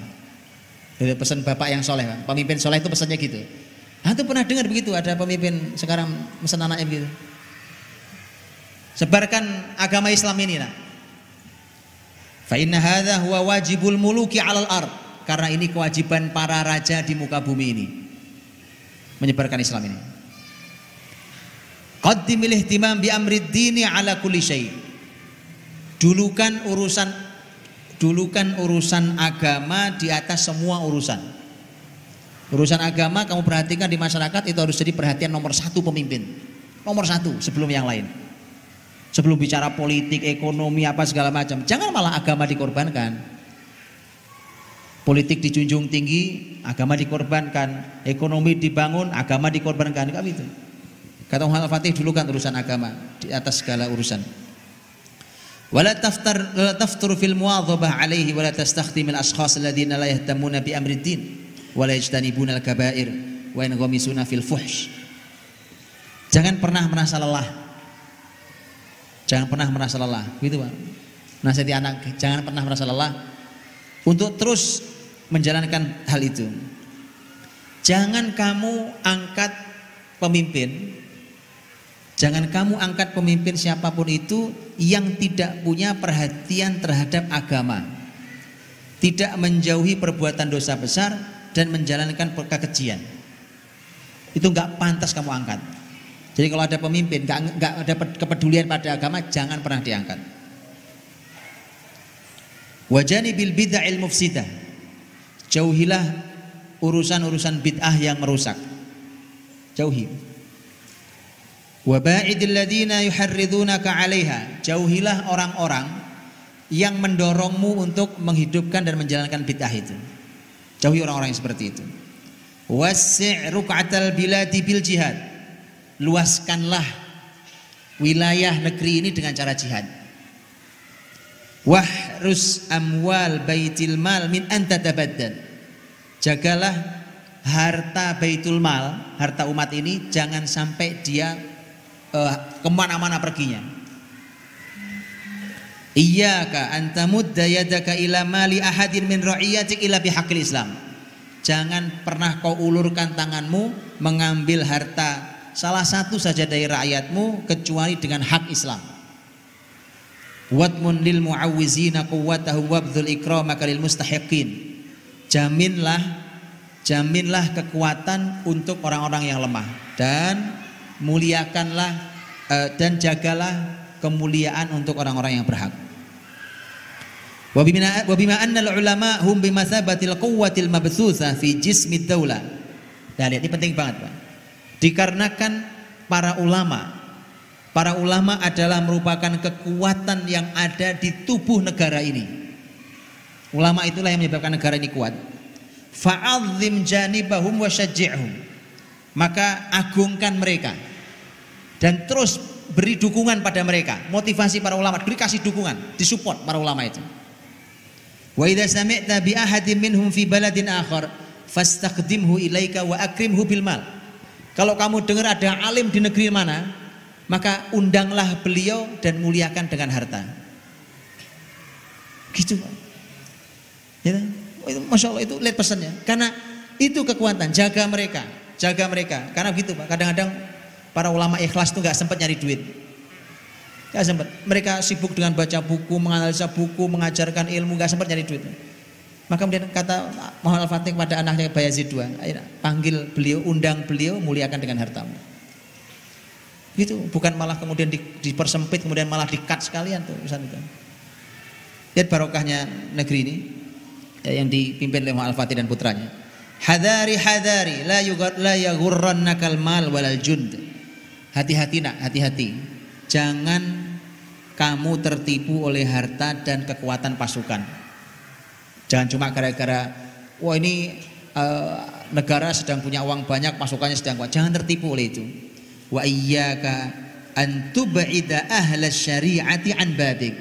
Itu pesan bapak yang soleh, pemimpin soleh itu pesannya gitu. Antum pernah dengar begitu ada pemimpin sekarang pesan anaknya begitu. Sebarkan agama Islam ini nak. Fa inna hadha huwa wajibul muluki 'alal ard. Karena ini kewajiban para raja di muka bumi ini menyebarkan Islam ini. Qaddimil ihtimam bi amrid dini ala kulli syai. Dulukan urusan dulukan urusan agama di atas semua urusan. Urusan agama kamu perhatikan di masyarakat itu harus jadi perhatian nomor satu pemimpin. Nomor satu sebelum yang lain. Sebelum bicara politik, ekonomi, apa segala macam. Jangan malah agama dikorbankan. Politik dijunjung tinggi, agama dikorbankan. Ekonomi dibangun, agama dikorbankan. Kan itu. Kata Muhammad Al-Fatih dulu kan urusan agama di atas segala urusan. Jangan pernah merasa lelah. Jangan pernah merasa lelah, gitu Pak. Nasihati anak, jangan pernah merasa lelah untuk terus menjalankan hal itu. Jangan kamu angkat pemimpin, jangan kamu angkat pemimpin siapa pun itu yang tidak punya perhatian terhadap agama, tidak menjauhi perbuatan dosa besar dan menjalankan kekejian. Itu nggak pantas kamu angkat. Jadi kalau ada pemimpin nggak nggak ada kepedulian pada agama, jangan pernah diangkat. Wajani bil bid'ah mufsidah. Jauhilah urusan-urusan bid'ah yang merusak. Jauhi. Wa ba'idil ladina yuharridunaka 'alaiha. Jauhilah orang-orang yang mendorongmu untuk menghidupkan dan menjalankan bid'ah itu. Jauhi orang-orang yang seperti itu. Wasi' ruk'atal biladi bil jihad luaskanlah wilayah negeri ini dengan cara jihad. Wahrus amwal baitil mal min antadabaddan. Jagalah harta baitul mal, harta umat ini jangan sampai dia uh, ke mana-mana perginya. Iyaka antamud dayadaka ila mali ahadin min ra'iyatik ila bihaqil Islam. Jangan pernah kau ulurkan tanganmu mengambil harta salah satu saja dari rakyatmu kecuali dengan hak Islam. Watmun lil muawwizina quwwatahum wabdzul ikramaka lil mustahiqin. Jaminlah jaminlah kekuatan untuk orang-orang yang lemah dan muliakanlah uh, dan jagalah kemuliaan untuk orang-orang yang berhak. Wa bima anna ulama hum bimathabatil quwwatil mabthutha fi jismid daulah. Nah, lihat ini penting banget, Pak. Dikarenakan para ulama, para ulama adalah merupakan kekuatan yang ada di tubuh negara ini. Ulama itulah yang menyebabkan negara ini kuat. Fa'adzim janibahum wa. Maka agungkan mereka dan terus beri dukungan pada mereka. Motivasi para ulama, beri kasih dukungan, disupport para ulama itu. Wa idza sami'ta bi ahadin minhum fi baladin akhar fastaqdimhu ilaika wa akrimhu bil mal. Kalau kamu dengar ada alim di negeri mana, maka undanglah beliau dan muliakan dengan harta. Gitu Ya, oh, itu, Masya Allah itu lihat pesannya. Karena itu kekuatan, jaga mereka, jaga mereka. Karena gitu Pak, kadang-kadang para ulama ikhlas itu nggak sempat nyari duit. Gak sempat. Mereka sibuk dengan baca buku, menganalisa buku, mengajarkan ilmu, gak sempat nyari duit. Maka kemudian kata Muhammad Al-Fatih kepada anaknya Bayazid II, panggil beliau, undang beliau, muliakan dengan hartamu. Itu bukan malah kemudian dipersempit, kemudian malah dikat sekalian tuh urusan itu. Lihat barokahnya negeri ini ya, yang dipimpin oleh Muhammad Al-Fatih dan putranya. Hadari hadari la yugar la yaghurrannakal mal walal jund. Hati-hati nak, hati-hati. Jangan kamu tertipu oleh harta dan kekuatan pasukan. Jangan cuma gara-gara wah ini uh, negara sedang punya uang banyak, masukannya sedang kuat. Jangan tertipu oleh itu. Wa iyyaka an tub'ida ahla syari'ati an babik.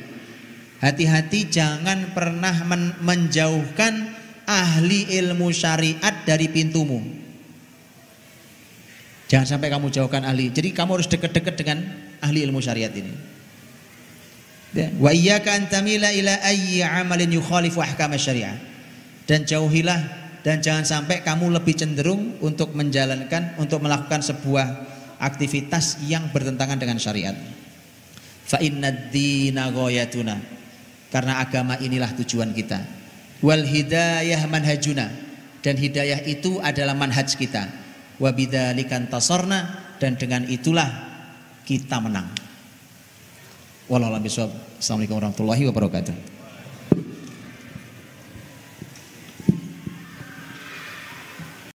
Hati-hati jangan pernah men menjauhkan ahli ilmu syariat dari pintumu. Jangan sampai kamu jauhkan ahli. Jadi kamu harus dekat-dekat dengan ahli ilmu syariat ini. Wa iyyaka an tamila amalin yukhalifu ahkam syariah. Dan jauhilah dan jangan sampai kamu lebih cenderung untuk menjalankan untuk melakukan sebuah aktivitas yang bertentangan dengan syariat. Fa innad dina ghayatuna. Karena agama inilah tujuan kita. Wal hidayah manhajuna. Dan hidayah itu adalah manhaj kita. Wa bidzalikan tasarna dan dengan itulah kita menang. Wallahualam Assalamualaikum warahmatullahi wabarakatuh.